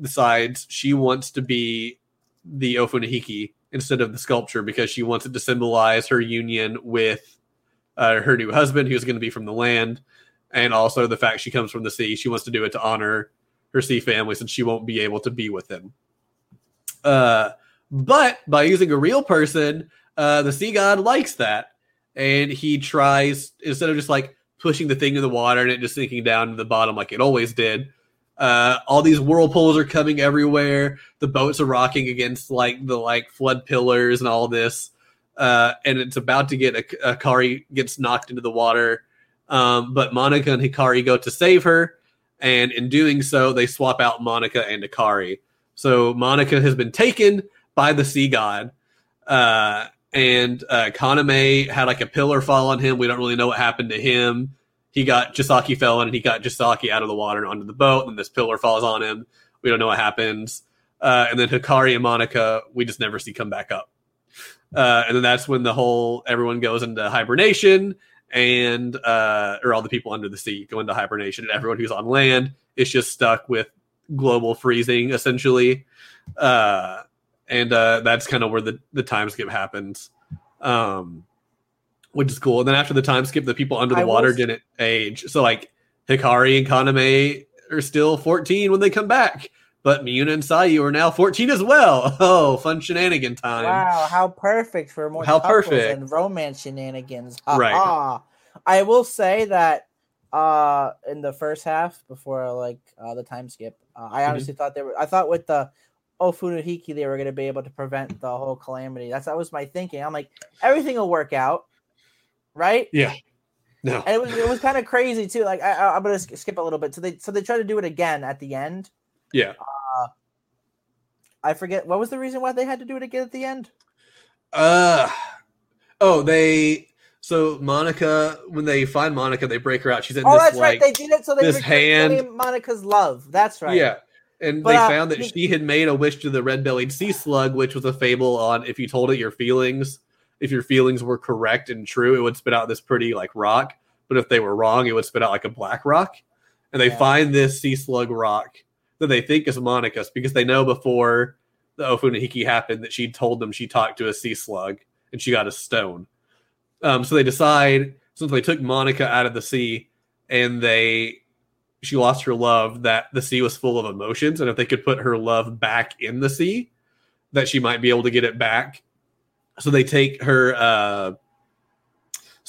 decides she wants to be the Ofunahiki instead of the sculpture because she wants it to symbolize her union with uh, her new husband, who's going to be from the land, and also the fact she comes from the sea. She wants to do it to honor her sea family since she won't be able to be with him. Uh, but by using a real person, uh, the sea god likes that, and he tries instead of just like pushing the thing in the water and it just sinking down to the bottom like it always did. Uh, all these whirlpools are coming everywhere. The boats are rocking against like the like flood pillars and all this. Uh, and it's about to get a, Akari gets knocked into the water. Um, but Manaka and Hikari go to save her, and in doing so, they swap out Manaka and Akari. So Manaka has been taken by the sea god, uh, and uh, Kaname had like a pillar fall on him. We don't really know what happened to him. He got Chisaki fell in, and he got Chisaki out of the water and onto the boat. And this pillar falls on him. We don't know what happens. Uh, and then Hikari and Manaka, we just never see come back up. Uh, and then that's when the whole everyone goes into hibernation, and uh, or all the people under the sea go into hibernation, and everyone who's on land is just stuck with global freezing essentially. Uh, and uh, that's kind of where the the time skip happens, um, which is cool. And then after the time skip, the people under the I water didn't age, so like Hikari and Kaname are still 14 when they come back. But Miuna and Sayu are now 14 as well. Oh, fun shenanigan time. Wow, how perfect for more how perfect. and romance shenanigans. Ha, right. I will say that uh in the first half before like uh the time skip, uh, I mm-hmm. honestly mm-hmm. thought they were I thought with the Ofunahiki they were going to be able to prevent the whole calamity. That's that was my thinking. I'm like everything will work out, right? Yeah. No. And it was it was kind of crazy too. Like I, am gonna skip a little bit. So they so they try to do it again at the end. Yeah. Uh, I forget what was the reason why they had to do it again at the end. Uh oh, they so Manaka when they find Manaka, they break her out. She's in oh, this that's like right. They did it so they this hand Manaka's love. That's right. Yeah, and but, they uh, found that she had made a wish to the red-bellied sea slug, which was a fable on if you told it your feelings, if your feelings were correct and true, it would spit out this pretty like rock. But if they were wrong, it would spit out like a black rock. And they yeah. find this sea slug rock that they think is Manaka's because they know before the Ofunahiki happened that she told them she talked to a sea slug and she got a stone. Um, so they decide since they took Manaka out of the sea and they she lost her love that the sea was full of emotions and if they could put her love back in the sea that she might be able to get it back. So they take her uh,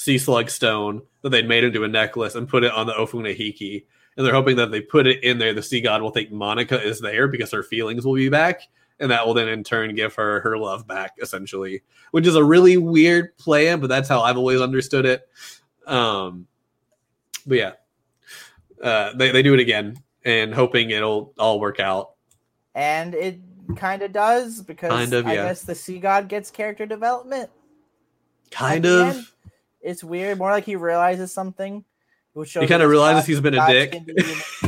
sea slug stone that they'd made into a necklace and put it on the ofunahiki and they're hoping that they put it in there the sea god will think manaka is there because her feelings will be back and that will then in turn give her her love back essentially which is a really weird plan but that's how i've always understood it. Um but yeah uh, they they do it again and hoping it'll all work out. And it kind of does because kind of, I yeah. guess the sea god gets character development. Kind of. It's weird. More like he realizes something. Which he kind of realizes he's been a dick.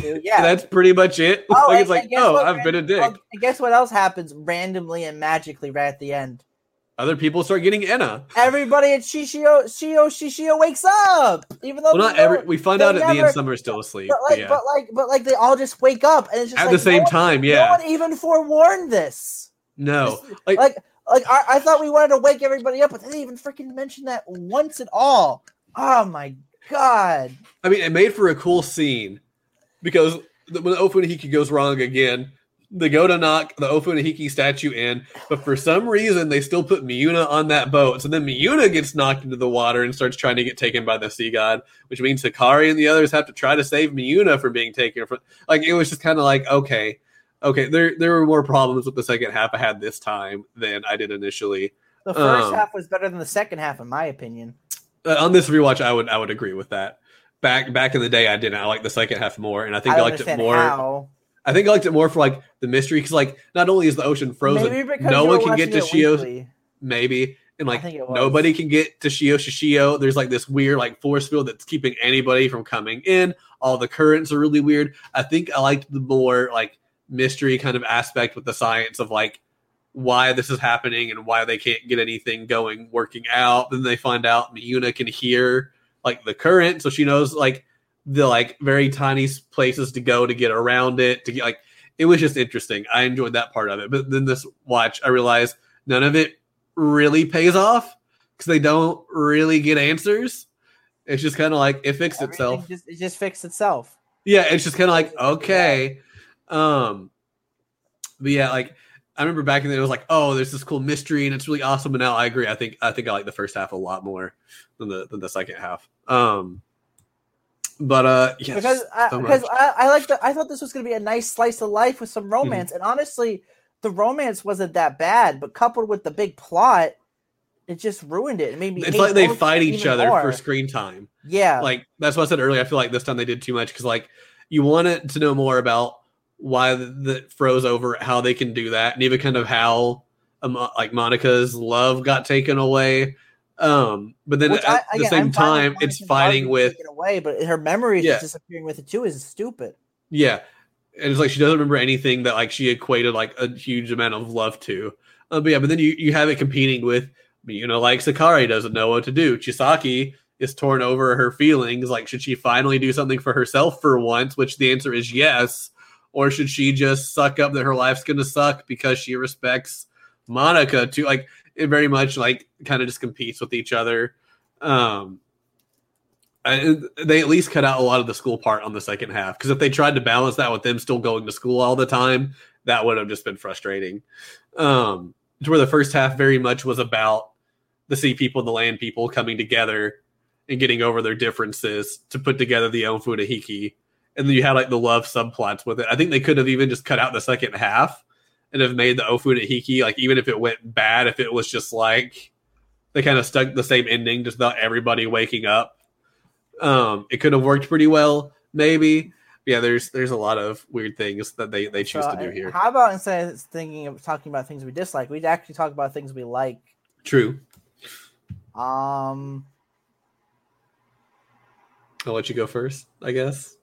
yeah, that's pretty much it. Oh, like, it's like, oh, I've been a dick. Well, guess what else happens randomly and magically right at the end? Other people start getting Ena. Everybody at Shishio, Shio, Shishio wakes up, even though well, not every. We find out at never, the end some are still asleep. But like, but, yeah. but like, but like, they all just wake up, and it's just at like, the same no time. One, yeah, no one even forewarned this. No, like, like, like I, I, thought we wanted to wake everybody up, but they didn't even freaking mention that once at all. Oh my god! I mean, it made for a cool scene because when the Ofunahiki goes wrong again they go to knock the Ofunahiki statue in, but for some reason they still put Miuna on that boat. So then Miuna gets knocked into the water and starts trying to get taken by the sea god, which means Hikari and the others have to try to save Miuna from being taken. From like it was just kind of like okay, okay. There there were more problems with the second half I had this time than I did initially. The first um, half was better than the second half, in my opinion. Uh, on this rewatch, I would I would agree with that. Back back in the day, I didn't. I liked the second half more, and I think I, I liked it more. How I think I liked it more for like the mystery because like not only is the ocean frozen, no one can get to Shio. Maybe and like nobody can get to Shio Shishio. There's like this weird like force field that's keeping anybody from coming in. All the currents are really weird. I think I liked the more like mystery kind of aspect with the science of like why this is happening and why they can't get anything going working out. Then they find out Miuna can hear like the current, so she knows like the like very tiny places to go to get around it to get like it was just interesting. I enjoyed that part of it. But then this watch, I realized none of it really pays off because they don't really get answers. It's just kind of like it fixed Everything itself. Just, it just fixed itself. Yeah, it's just kind of like okay. Um, but yeah, like I remember back in the day, it was like, oh, there's this cool mystery and it's really awesome. and now I agree. I think I think I like the first half a lot more than the than the second half. Um, but uh, yes, because I, so because. I, I like the I thought this was gonna be a nice slice of life with Mm-hmm. some romance, and honestly, the romance wasn't that bad, but coupled with the big plot, it just ruined it. It made me. it's like they fight each other more. for screen time. Yeah, like that's what I said earlier. I feel like this time they did too much because like you wanted to know more about why the, the froze over, how they can do that, and even kind of how um, like Manaka's love got taken away. Um, but then Which at I- the same time, it's fighting with away, but her Yeah. just disappearing with it too is stupid. yeah, and it's like she doesn't remember anything that like she equated like a huge amount of love to. Uh, but yeah, but then you you have it competing with you know like Sakari doesn't know what to do. Chisaki is torn over her feelings. Like, should she finally do something for herself for once? Which the answer is yes. Or should she just suck up that her life's gonna suck because she respects Manaka too? Like, it very much like kind of just competes with each other. Um, I, they at least cut out a lot of the school part on the second half because if they tried to balance that with them still going to school all the time, that would have just been frustrating. Um, to where the first half very much was about the sea people, and the land people coming together and getting over their differences to put together the Onfu to Hiki. And then you had like the love subplots with it. I think they could have even just cut out the second half and have made the Ofu to Hiki, like even if it went bad, if it was just like they kind of stuck the same ending, just about everybody waking up. Um, it could have worked pretty well, maybe. Yeah, there's there's a lot of weird things that they they choose So, to do here. How about instead of thinking of talking about things we dislike, we'd actually talk about things we like. True. Um, I'll let you go first, I guess.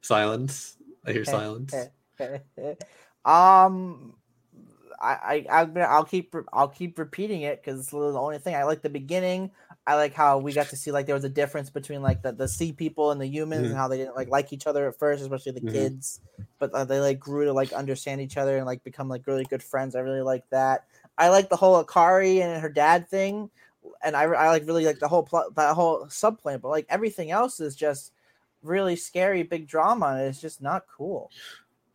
Silence. I hear silence. um, I, I I'm gonna, I'll keep I'll keep repeating it because it's the only thing I like. The beginning, I like how we got to see like there was a difference between like the, the sea people and the humans Mhm. and how they didn't like like each other at first, especially the Mhm. kids, but uh, they like grew to like understand each other and like become like really good friends. I really like that. I like the whole Akari and her dad thing, and I I like really like the whole plot that whole subplane. But like everything else is just really scary, big drama, and it's just not cool.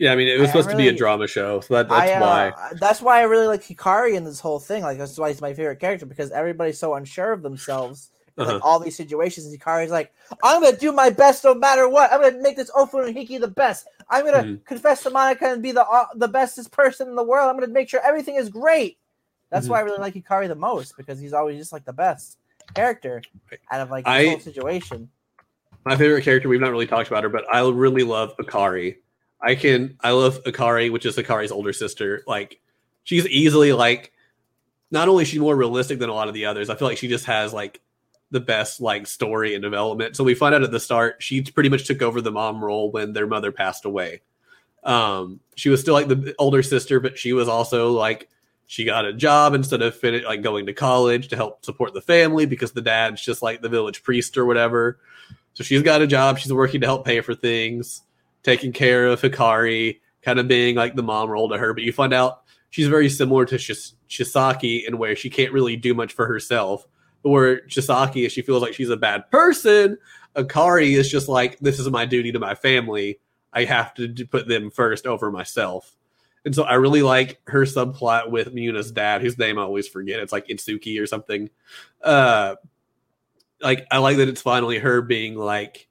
Yeah, I mean, it was I supposed to be a drama show, so that, that's I, uh, why. That's why I really like Hikari in this whole thing. Like that's why he's my favorite character because everybody's so unsure of themselves. in, Uh-huh. Like all these situations, and Hikari's like, "I'm gonna do my best no matter what. I'm gonna make this Ofu and Hiki the best. I'm gonna Mhm. confess to Manaka and be the uh, the bestest person in the world. I'm gonna make sure everything is great." That's Mhm. why I really like Hikari the most because he's always just like the best character out of like I- whole situation. My favorite character, we've not really talked about her, but I really love Akari. I can, I love Akari, which is Akari's older sister. Like, she's easily like, not only is she more realistic than a lot of the others, I feel like she just has like the best like story and development. So we find out at the start she pretty much took over the mom role when their mother passed away. Um, she was still like the older sister, but she was also like she got a job instead of fin- like going to college to help support the family because the dad's just like the village priest or whatever. So she's got a job. She's working to help pay for things, taking care of Hikari, kind of being like the mom role to her. But you find out she's very similar to Shis- Chisaki in where she can't really do much for herself. Where Chisaki is, she feels like she's a bad person. Akari is just like, this is my duty to my family. I have to put them first over myself. And so I really like her subplot with Miuna's dad, whose name I always forget. It's like Itsuki or something. Uh, like I like that it's finally her being like,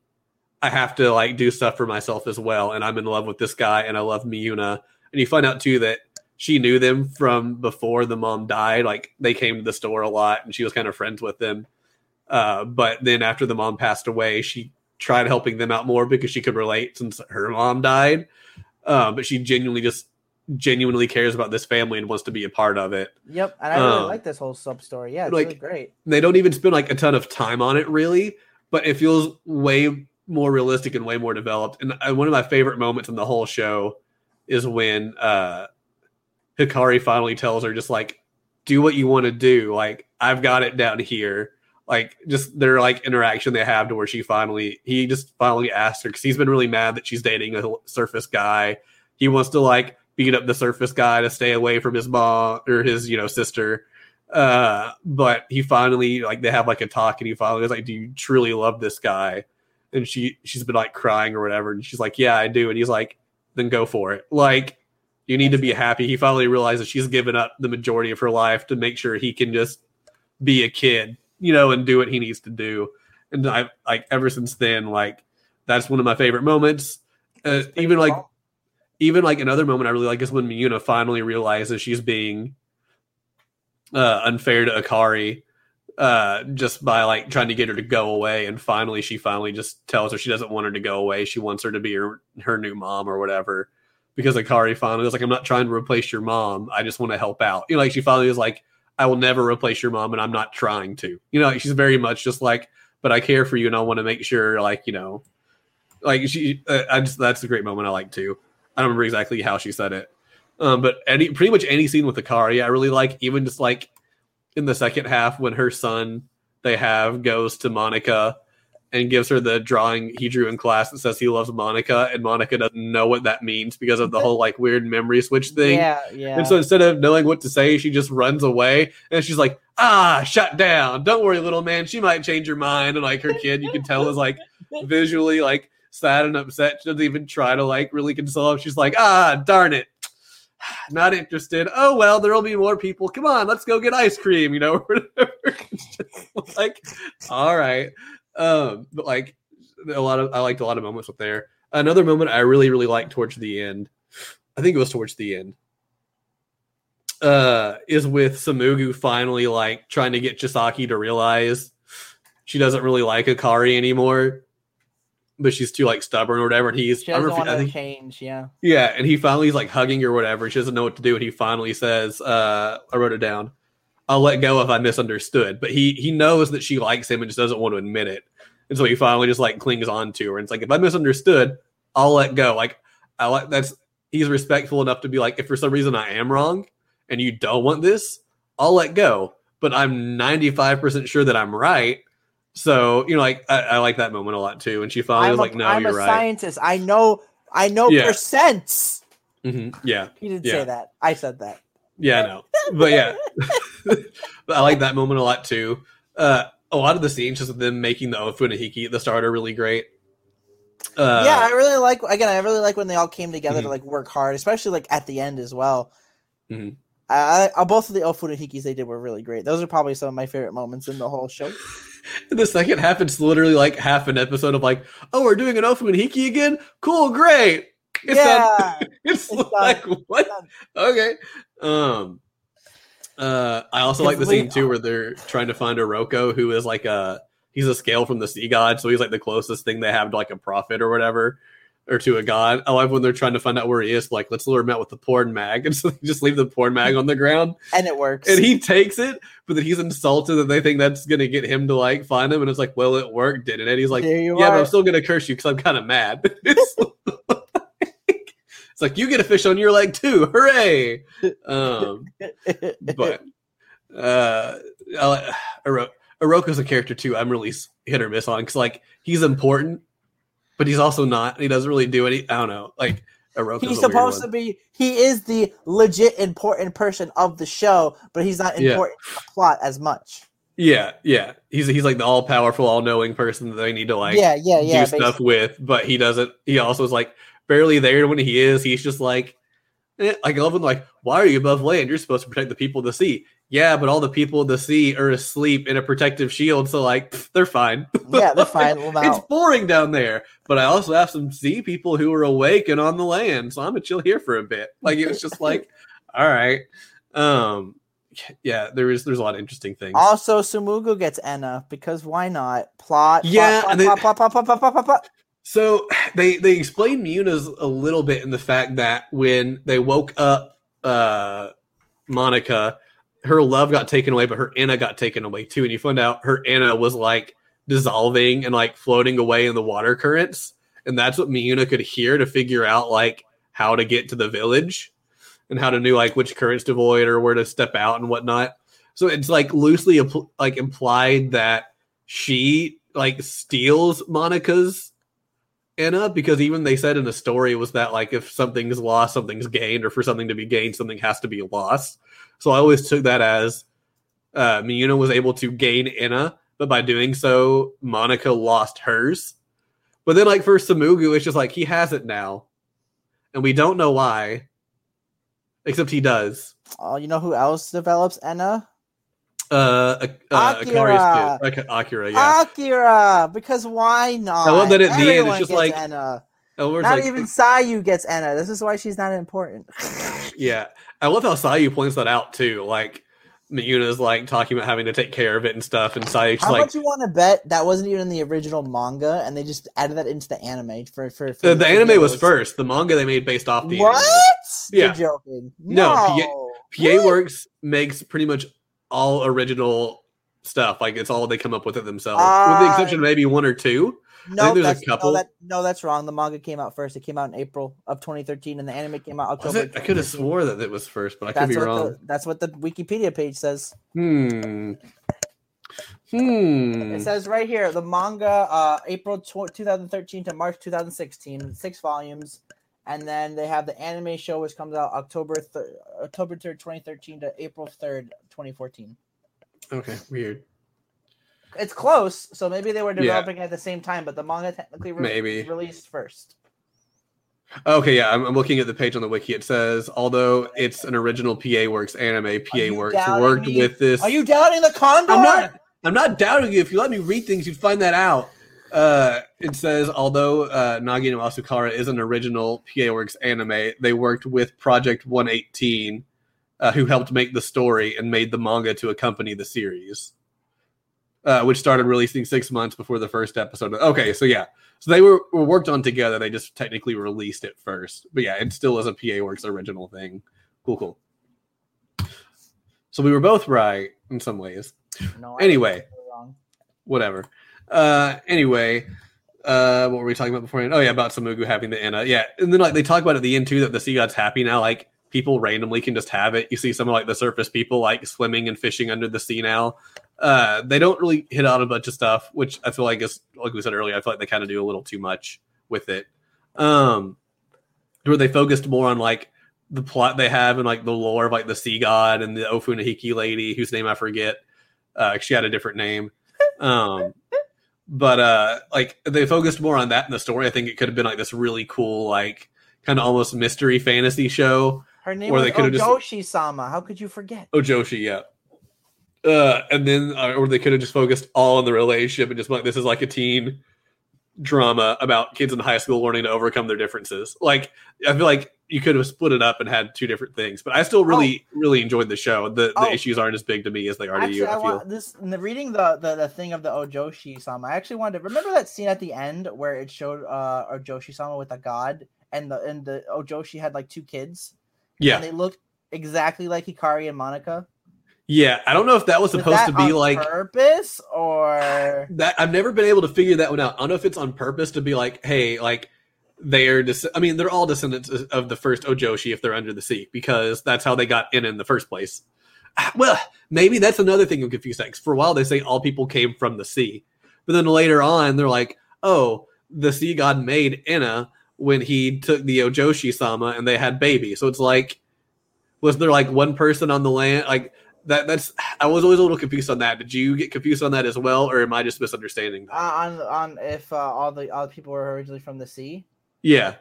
I have to like do stuff for myself as well, and I'm in love with this guy, and I love Miuna. And you find out too that she knew them from before the mom died. Like they came to the store a lot, and she was kind of friends with them. Uh, but then after the mom passed away, she tried helping them out more because she could relate since her mom died. Uh, but she genuinely just genuinely cares about this family and wants to be a part of it. Yep, and I really Um, like this whole sub story. Yeah, it's like- really great. they don't even spend like a ton of time on it really but it feels way more realistic and way more developed. And uh, one of my favorite moments in the whole show is when uh hikari finally tells her just like do what you want to do. Like i've got it down here. Like just their like interaction they have to where she finally he just finally asked her because he's been really mad that she's dating a surface guy. He wants to like beat up the surface guy to stay away from his mom or his you know sister. Uh but he finally like they have like a talk and he finally is like do you truly love this guy and she she's been like crying or whatever, and she's like, "Yeah, I do," and he's like, "Then go for it." Like you need to be happy. He finally realizes she's given up the majority of her life to make sure he can just be a kid, you know, and do what he needs to do. And I like ever since then, like that's one of my favorite moments. Uh, even like even like another moment I really like is when Miuna finally realizes she's being uh, unfair to Akari uh, just by like trying to get her to go away, and finally she finally just tells her she doesn't want her to go away. She wants her to be her her new mom or whatever. Because Akari finally was like, "I'm not trying to replace your mom. I just want to help out." You know, like she finally was like, "I will never replace your mom, and I'm not trying to." You know, like she's very much just like, "But I care for you, and I want to make sure, like you know, like she." Uh, I just that's a great moment I like too. I don't remember exactly how she said it, um, but any pretty much any scene with Akari, I really like. Even just like in the second half when her son they have goes to Manaka and gives her the drawing he drew in class that says he loves Manaka, and Manaka doesn't know what that means because of the whole like weird memory switch thing. Yeah, yeah. And so instead of knowing what to say, she just runs away and she's like, ah, shut down. Don't worry, little man. She might change her mind. And like her kid, you can tell is like visually like sad and upset. She doesn't even try to like really console him. She's like, ah, darn it. Not interested. Oh well, there'll be more people. Come on, let's go get ice cream, you know. Like, all right. Um, but like a lot of I liked a lot of moments with there. Another moment I really, really liked towards the end. I think it was towards the end. Uh, is with Tsumugu finally like trying to get Chisaki to realize she doesn't really like Akari anymore, but she's too like stubborn or whatever. And he's She I, doesn't want to change. Yeah. yeah, and he finally is like hugging her or whatever. She doesn't know what to do, and he finally says, uh, "I wrote it down. I'll let go if I misunderstood." But he he knows that she likes him and just doesn't want to admit it, and so he finally just like clings on to her. And it's like, if I misunderstood, I'll let go. Like I like that's he's respectful enough to be like, if for some reason I am wrong and you don't want this, I'll let go. But I'm 95 percent sure that I'm right. So you know, like I, I like that moment a lot too. And she finally was a, like, "No, I'm you're a right." scientist. I know. I know Yeah. percents. hmm Yeah. He didn't Yeah. say that. I said that. Yeah, I know. But yeah. but I like that moment a lot too. Uh a lot of the scenes just with them making the Ofunahiki at the start are really great. Uh yeah, I really like. Again, I really like when they all came together Mhm. to like work hard, especially like at the end as well. Mhm. I, I both of the Ofunahikis they did were really great. Those are probably some of my favorite moments in the whole show. the second half it's literally like half an episode of like, oh, we're doing an Ofunahiki again? Cool, great. It's done. yeah, It's, done. like what? done. Okay. Um uh I also like the scene too where they're trying to find Uroko who is like a he's a scale from the sea god, so he's like the closest thing they have to like a prophet or whatever. Or to a god. I love when they're trying to find out where he is. Like, let's lure him out with the porn mag, and so they just leave the porn mag on the ground, and it works. and he takes it, but then he's insulted that they think that's gonna get him to like find him, and it's like, well, it worked, didn't it? He's like, yeah, but. I'm still gonna curse you because I'm kind of mad. it's, like, it's like you get a fish on your leg too, hooray! Um, but uh, I Uroko's a character too. I'm really hit or miss on because like he's important, but he's also not. He doesn't really do any. I don't know. Like Uroko's he's supposed to be. He is the legit important person of the show, but he's not Yeah. important to the plot as much. Yeah, yeah. He's he's like the all powerful, all knowing person that they need to like yeah, yeah, yeah. do stuff with, but he doesn't. He also is like barely there when he is. He's just like, eh, like I love him. Like, why are you above land? You're supposed to protect the people of the sea. Yeah, but all the people of the sea are asleep in a protective shield, so like pff, they're fine. yeah, they're fine. Well, It's boring down there, but I also have some sea people who are awake and on the land, so I'm gonna chill here for a bit. Like it was just like, all right, um, yeah. There is there's a lot of interesting things. also Tsumugu gets Ena because why not? Plot. Yeah, plot, and they- plot, plot, plot, plot, plot, plot, plot, plot. So they they explain Miuna's a little bit in the fact that when they woke up uh Manaka, her love got taken away, but her Ena got taken away too. And you find out her Ena was like dissolving and like floating away in the water currents. And that's what Miuna could hear to figure out like how to get to the village and how to know like which currents to avoid or where to step out and whatnot. So it's like loosely like implied that she like steals Manaka's Ena because even they said in the story was that like if something's lost, something's gained, or for something to be gained, something has to be lost. So I always took that as uh, Miuna was able to gain Ena, but by doing so, Manaka lost hers. But then, like for Tsumugu, it's just like he has it now, and we don't know why. Except he does. Oh, you know who else develops Ena? Uh, uh, uh Akira. Akira, yeah. Akira, because why not? I love that at the end, it's just like- Ena. Where's, Not like, even Sayu gets Ena. This is why she's not important. Yeah, I love how Sayu points that out too. Like Miuna's like talking about having to take care of it and stuff, and Sayu's How like, much you want to bet that wasn't even in the original manga, and they just added that into the anime for for, for the, the anime was first. The manga they made based off the What? anime. You're Yeah. joking. No, No, PA What? Works makes pretty much all original stuff. Like it's all they come up with it themselves, with the Uh, exception of maybe one or two. No, there's a that's, couple. No, that, no, that's wrong. The manga came out first. It came out in April of 2013, and the anime came out October. I could have swore that it was first, but I could be wrong. the that's what the Wikipedia page says. Hmm. Hmm. It says right here the manga uh, April tw- 2013 to March 2016, six volumes, and then they have the anime show which comes out October thir- October 3rd 2013 to April 3rd 2014. Okay. Weird. It's close, so maybe they were Yeah. developing at the same time, but the manga technically re- Maybe. released first. Okay, yeah, I'm, I'm looking at the page on the wiki. It says, although it's an original PA Works anime, PA Works worked me? with this. Are you doubting the Condor? I'm not. I'm not doubting you. If you let me read things, you'd find that out. Uh, it says, although uh, Nagi no Asukara is an original PA Works anime, they worked with Project 118, uh, who helped make the story and made the manga to accompany the series, uh, which started releasing six months before the first episode. Okay, so yeah, so they were, were worked on together. They just technically released it first, but yeah, it still is a PA Works original thing. Cool, cool. So we were both right in some ways No, Anyway. whatever. Uh, anyway, uh, what were we talking about beforehand? Oh yeah, about Tsumugu having the Ena. Yeah, and then like they talk about at the end too that the sea god's happy now. Like people randomly can just have it. You see some of like the surface people like swimming and fishing under the sea now. Uh, they don't really hit on a bunch of stuff, which I feel like is like we said earlier. I feel like they kind of do a little too much with it. Um, where they focused more on like the plot they have and like the lore of like the sea god and the Ofunahiki lady whose name I forget. Uh, she had a different name. Um, but uh, like they focused more on that in the story. I think it could have been like this really cool, like kind of almost mystery fantasy show. Her name Or was they just- Ojoshi-sama. How could you forget? Oh, Joshi, yeah. Uh, and then, uh, or they could have just focused all on the relationship and just like this is like a teen drama about kids in high school learning to overcome their differences. Like I feel like you could have split it up and had two different things. But I still really, really enjoyed the show. The the Oh. issues aren't as big to me as they are to you. I, I feel. want this in the reading the, the the thing of the Ojoshi sama. I actually wanted to remember that scene at the end where it showed uh Ojoshi sama with a god, and the and the Ojoshi had like two kids, yeah, and they looked exactly like Hikari and Manaka. Yeah. I don't know if that was Was supposed that to be on like purpose or that I've never been able to figure that one out. I don't know if it's on purpose to be like, hey, like they're des- I mean, they're all descendants of the first Ojoshi if they're under the sea because that's how they got in in the first place. Well, maybe that's another thing I'm confused at. 'cause For a while, they say all people came from the sea, but then later on, they're like, oh, the sea god made Ena when he took the Ojoshi sama and they had baby. So it's like, was there like one person on the land? Like that? That's I was always a little confused on that. Did you get confused on that as well, or am I just misunderstanding? That? uh, on on if uh, all the all the people were originally from the sea? Yeah,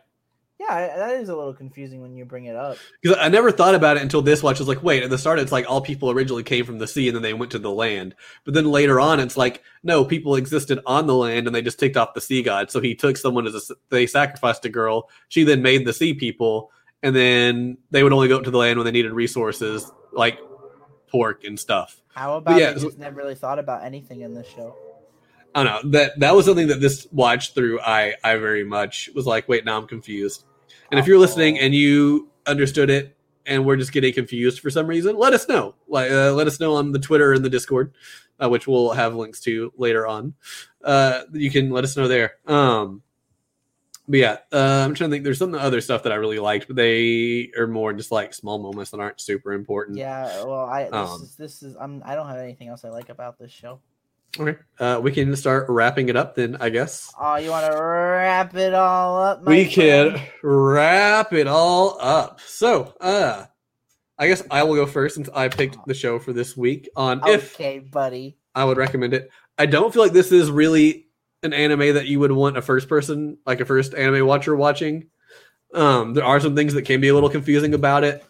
Yeah, that is a little confusing when you bring it up. because I never thought about it until this watch. I was like, wait, at the start, it's like all people originally came from the sea and then they went to the land. But then later on, it's like, no, people existed on the land and they just ticked off the sea god. So he took someone as a, they sacrificed a girl. She then made the sea people, and then they would only go up to the land when they needed resources like pork and stuff. How about yeah, they just never really thought about anything in this show? I don't know that that was something that this watch through I I very much was like, wait, now I'm confused. And if you're listening and you understood it and we're just getting confused for some reason, let us know. Like, uh, let us know on the Twitter and the Discord, uh, which we'll have links to later on. Uh, you can let us know there. Um, but yeah, uh, I'm trying to think. There's some other stuff that I really liked, but they are more just like small moments that aren't super important. Yeah, well, I this Um, is this is I'm I don't have anything else I like about this show. Okay. Uh, we can start wrapping it up then, I guess. Oh, you want to wrap it all up? my we can wrap it all up. So, uh, I guess I will go first since I picked the show for this week on if Okay, buddy. I would recommend it. I don't feel like this is really an anime that you would want a first person, like a first anime watcher watching. Um, there are some things that can be a little confusing about it.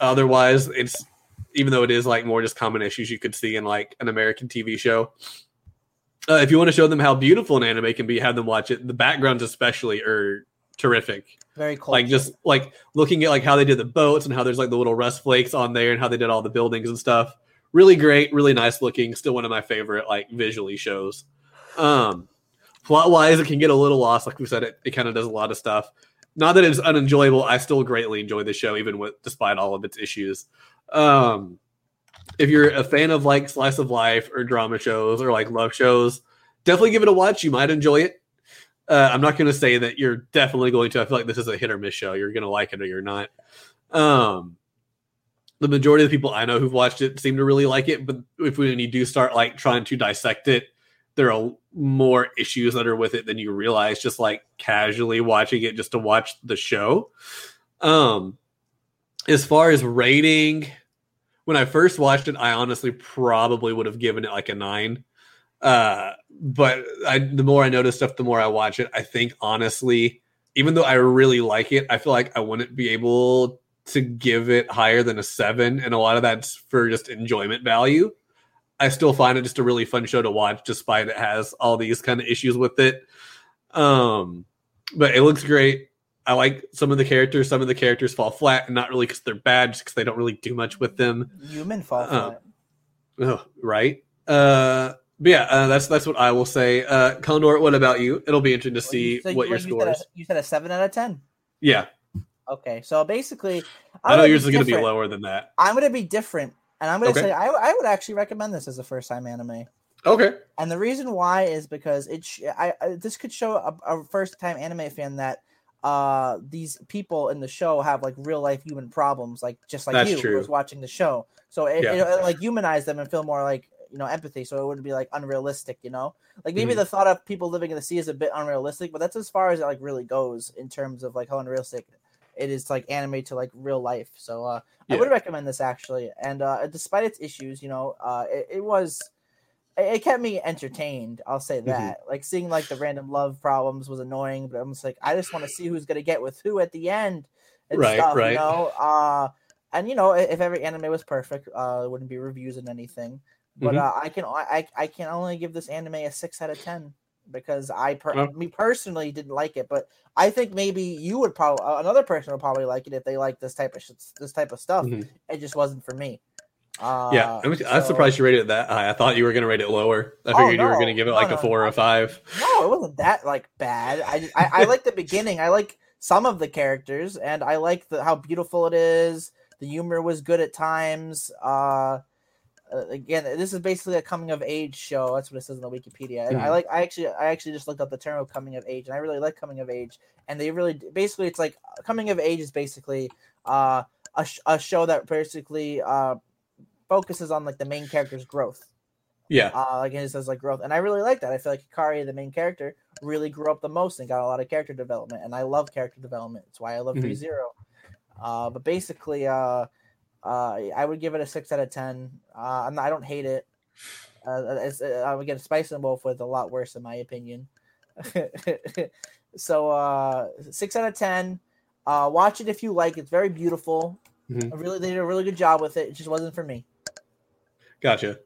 Otherwise, it's even though it is like more just common issues you could see in like an American TV show. Uh, if you want to show them how beautiful an anime can be, have them watch it. The backgrounds, especially, are terrific. Very cool. Like just like looking at like how they did the boats and how there's like the little rust flakes on there and how they did all the buildings and stuff. Really great, really nice looking. Still one of my favorite like visually shows. Um, plot wise, it can get a little lost. Like we said, it, it kind of does a lot of stuff. Not that it's unenjoyable. I still greatly enjoy the show, even with despite all of its issues. Um, if you're a fan of like slice of life or drama shows or like love shows, definitely give it a watch. You might enjoy it. Uh, I'm not going to say that you're definitely going to. I feel like this is a hit or miss show. You're going to like it or you're not. Um, the majority of the people I know who've watched it seem to really like it. But if when you do start like trying to dissect it, there are more issues that are with it than you realize. Just like casually watching it just to watch the show. Um, as far as rating, when I first watched it, I honestly probably would have given it like a nine. Uh, but I, the more I notice stuff, the more I watch it. I think honestly, even though I really like it, I feel like I wouldn't be able to give it higher than a seven, and a lot of that's for just enjoyment value. I still find it just a really fun show to watch, despite it has all these kind of issues with it. Um, but it looks great. I like some of the characters. Some of the characters fall flat, and not really because they're bad, just because they don't really do much with them. Human fall Uh, flat. Oh, right. Uh, but yeah, uh, that's that's what I will say. Uh, Condor, what about you? It'll be interesting to see So what your you score said a- is. You said a seven out of ten. Yeah, Okay, so basically, I know yours is going to be lower than that. I'm going to be different, and I'm going to Okay. say I, I would actually recommend this as a first time anime. Okay. And the reason why is because it sh- I, I this could show a, a first time anime fan that uh these people in the show have like real life human problems like just like That's you true. who was watching the show so it, Yeah. it, it, like humanize them and feel more like you know empathy so it wouldn't be like unrealistic you know like maybe Mhm. the thought of people living in the sea is a bit unrealistic but that's as far as it like really goes in terms of like how unrealistic it is like anime to like real life so uh i would recommend this actually and uh despite its issues you know uh it, it was it, kept me entertained i'll say Mm-hmm. that like seeing like the random love problems was annoying but i'm just like i just want to see who's gonna get with who at the end and Right, stuff right. you know uh and you know if every anime was perfect uh wouldn't be reviews and anything but Mhm. uh, i can I, I can only give this anime a six out of ten because i per- Oh. me personally didn't like it but i think maybe you would probably another person would probably like it if they like this type of sh- this type of stuff Mhm. it just wasn't for me uh, yeah, I'm, I'm surprised you rated it that high. I thought you were going to rate it lower. I Oh, figured you were going to give it like no, a four or a five. No, it wasn't that like bad. I I, I like the beginning. I like some of the characters, and I like the how beautiful it is. The humor was good at times. Uh, uh, again, this is basically a coming of age show. That's what it says in the Wikipedia. And I Mhm. like. I actually, I actually just looked up the term of coming of age, and I really like coming of age. And they really, basically, it's like coming of age is basically uh, a sh- a show that basically uh focuses on like the main character's growth Yeah. uh, like it says like growth, and I really like that. I feel like Hikari, the main character, really grew up the most and got a lot of character development, and I love character development. It's why I love Mhm. Re:Zero. Uh, but basically, uh, uh, I would give it a six out of ten. Uh, I'm not, I don't hate it. Uh, it's, uh, I would get Spice and Wolf with a lot worse, in my opinion. so uh, six out of ten. Uh, watch it if you like. It's very beautiful. Mhm. I really, they did a really good job with it. It just wasn't for me. Gotcha.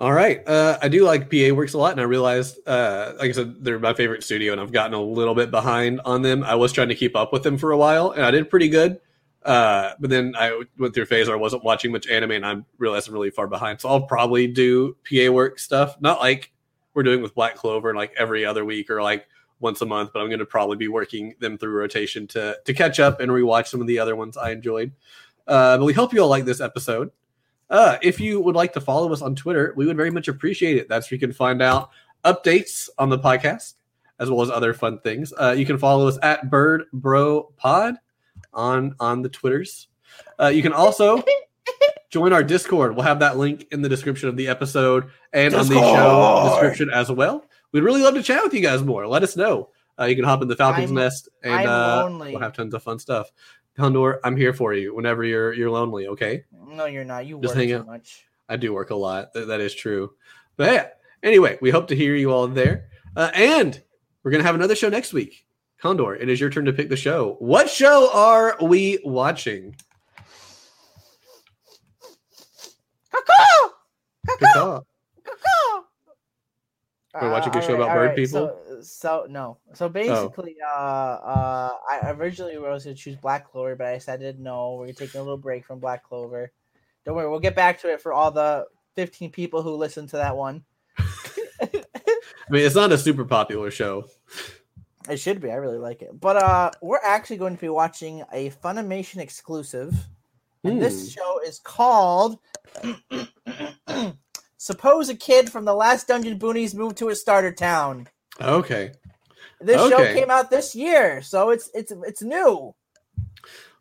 All right. Uh, I do like PA Works a lot, and I realized, uh, like I said, they're my favorite studio, and I've gotten a little bit behind on them. I was trying to keep up with them for a while, and I did pretty good. Uh, but then I went through a phase where I wasn't watching much anime, and I realized I'm really far behind. So I'll probably do PA Work stuff, not like we're doing with Black Clover, and like every other week or like once a month. But I'm going to probably be working them through rotation to to catch up and rewatch some of the other ones I enjoyed. Uh, but we hope you all like this episode. Uh, if you would like to follow us on Twitter, we would very much appreciate it. That's where you can find out updates on the podcast as well as other fun things. Uh, you can follow us at Bird Bro Pod on on the Twitters. Uh, you can also join our Discord. We'll have that link in the description of the episode and on the show description as well. We'd really love to chat with you guys more. Let us know. Uh, you can hop in the Falcon's I'm- Nest and I'm uh, lonely. we'll have tons of fun stuff. Condor, I'm here for you whenever you're you're lonely. Okay. No, you're not. You Just work hang too out. much. I do work a lot. Th- that is true. But yeah, anyway, we hope to hear you all there. Uh, and we're gonna have another show next week. Condor, it is your turn to pick the show. What show are we watching? Caw-caw! Caw-caw! We're watching a Uh, show about bird people? Oh. So, so no. So basically, uh, uh, I originally was gonna choose Black Clover, but I decided no. We're taking a little break from Black Clover. Don't worry, we'll get back to it for all the 15 people who listen to that one. I mean, it's not a super popular show. It should be. I really like it. But uh, we're actually going to be watching a Funimation exclusive. And Hmm. this show is called Suppose a kid from the last Dungeon Boonies moved to a starter town. Okay. This show came out this year, so it's it's it's new.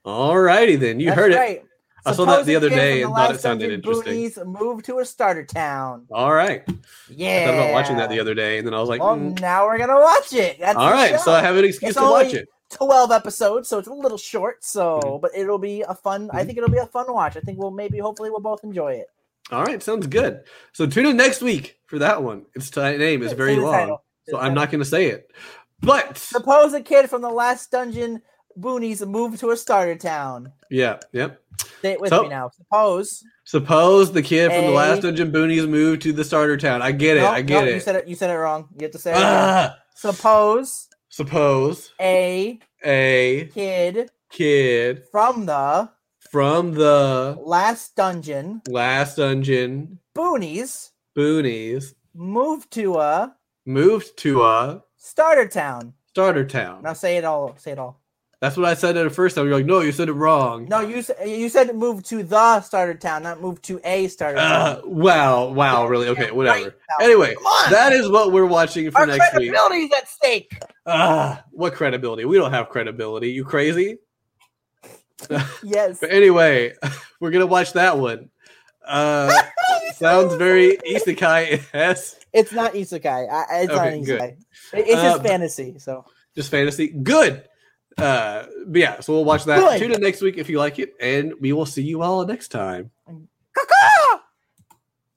Alrighty then. You That's heard it. I saw that the other day and thought it sounded interesting. Moved to a starter town. All right. Yeah. I thought about watching that the other day, and then I was like, Well, mm. now we're gonna watch it. That's all right. So. I have an excuse It's to watch it. 12 episodes, so it's a little short. So, Mhm. but it'll be a fun. I Mhm. think it'll be a fun watch. I think we'll maybe, hopefully, we'll both enjoy it. All right. Sounds good. So tune in next week for that one. Its ti- name is very long. So I'm not going to say it. But Suppose a kid from the last dungeon boonies moved to a starter town. yeah, yep. Say it with So- me now. Suppose. Suppose the kid from the last Dungeon Boonies moved to the starter town. I get it. No, I get no, it. You said it. You said it wrong. You have to say it. Suppose suppose a a kid kid from the from the last dungeon last dungeon boonies boonies moved to a moved to a starter town. starter town. Now say it all. Say it all. That's what I said at the first time. You're like, no, you said it wrong. No, you said you said move to the starter town, not move to a starter Uh, town. wow, wow, really? Okay, whatever. Anyway, that is what we're watching for Our next week. credibility is at stake. Ah, what credibility? We don't have credibility. You crazy? Yes. But anyway, we're gonna watch that one. Uh, sounds very isekai s It's not isekai. I, it's not Okay, good. isekai. It- It's Uh, just but- fantasy. So just fantasy. Good. Uh, but yeah, so we'll watch that. Good. Tune in next week if you like it, and we will see you all next time. Caw-caw!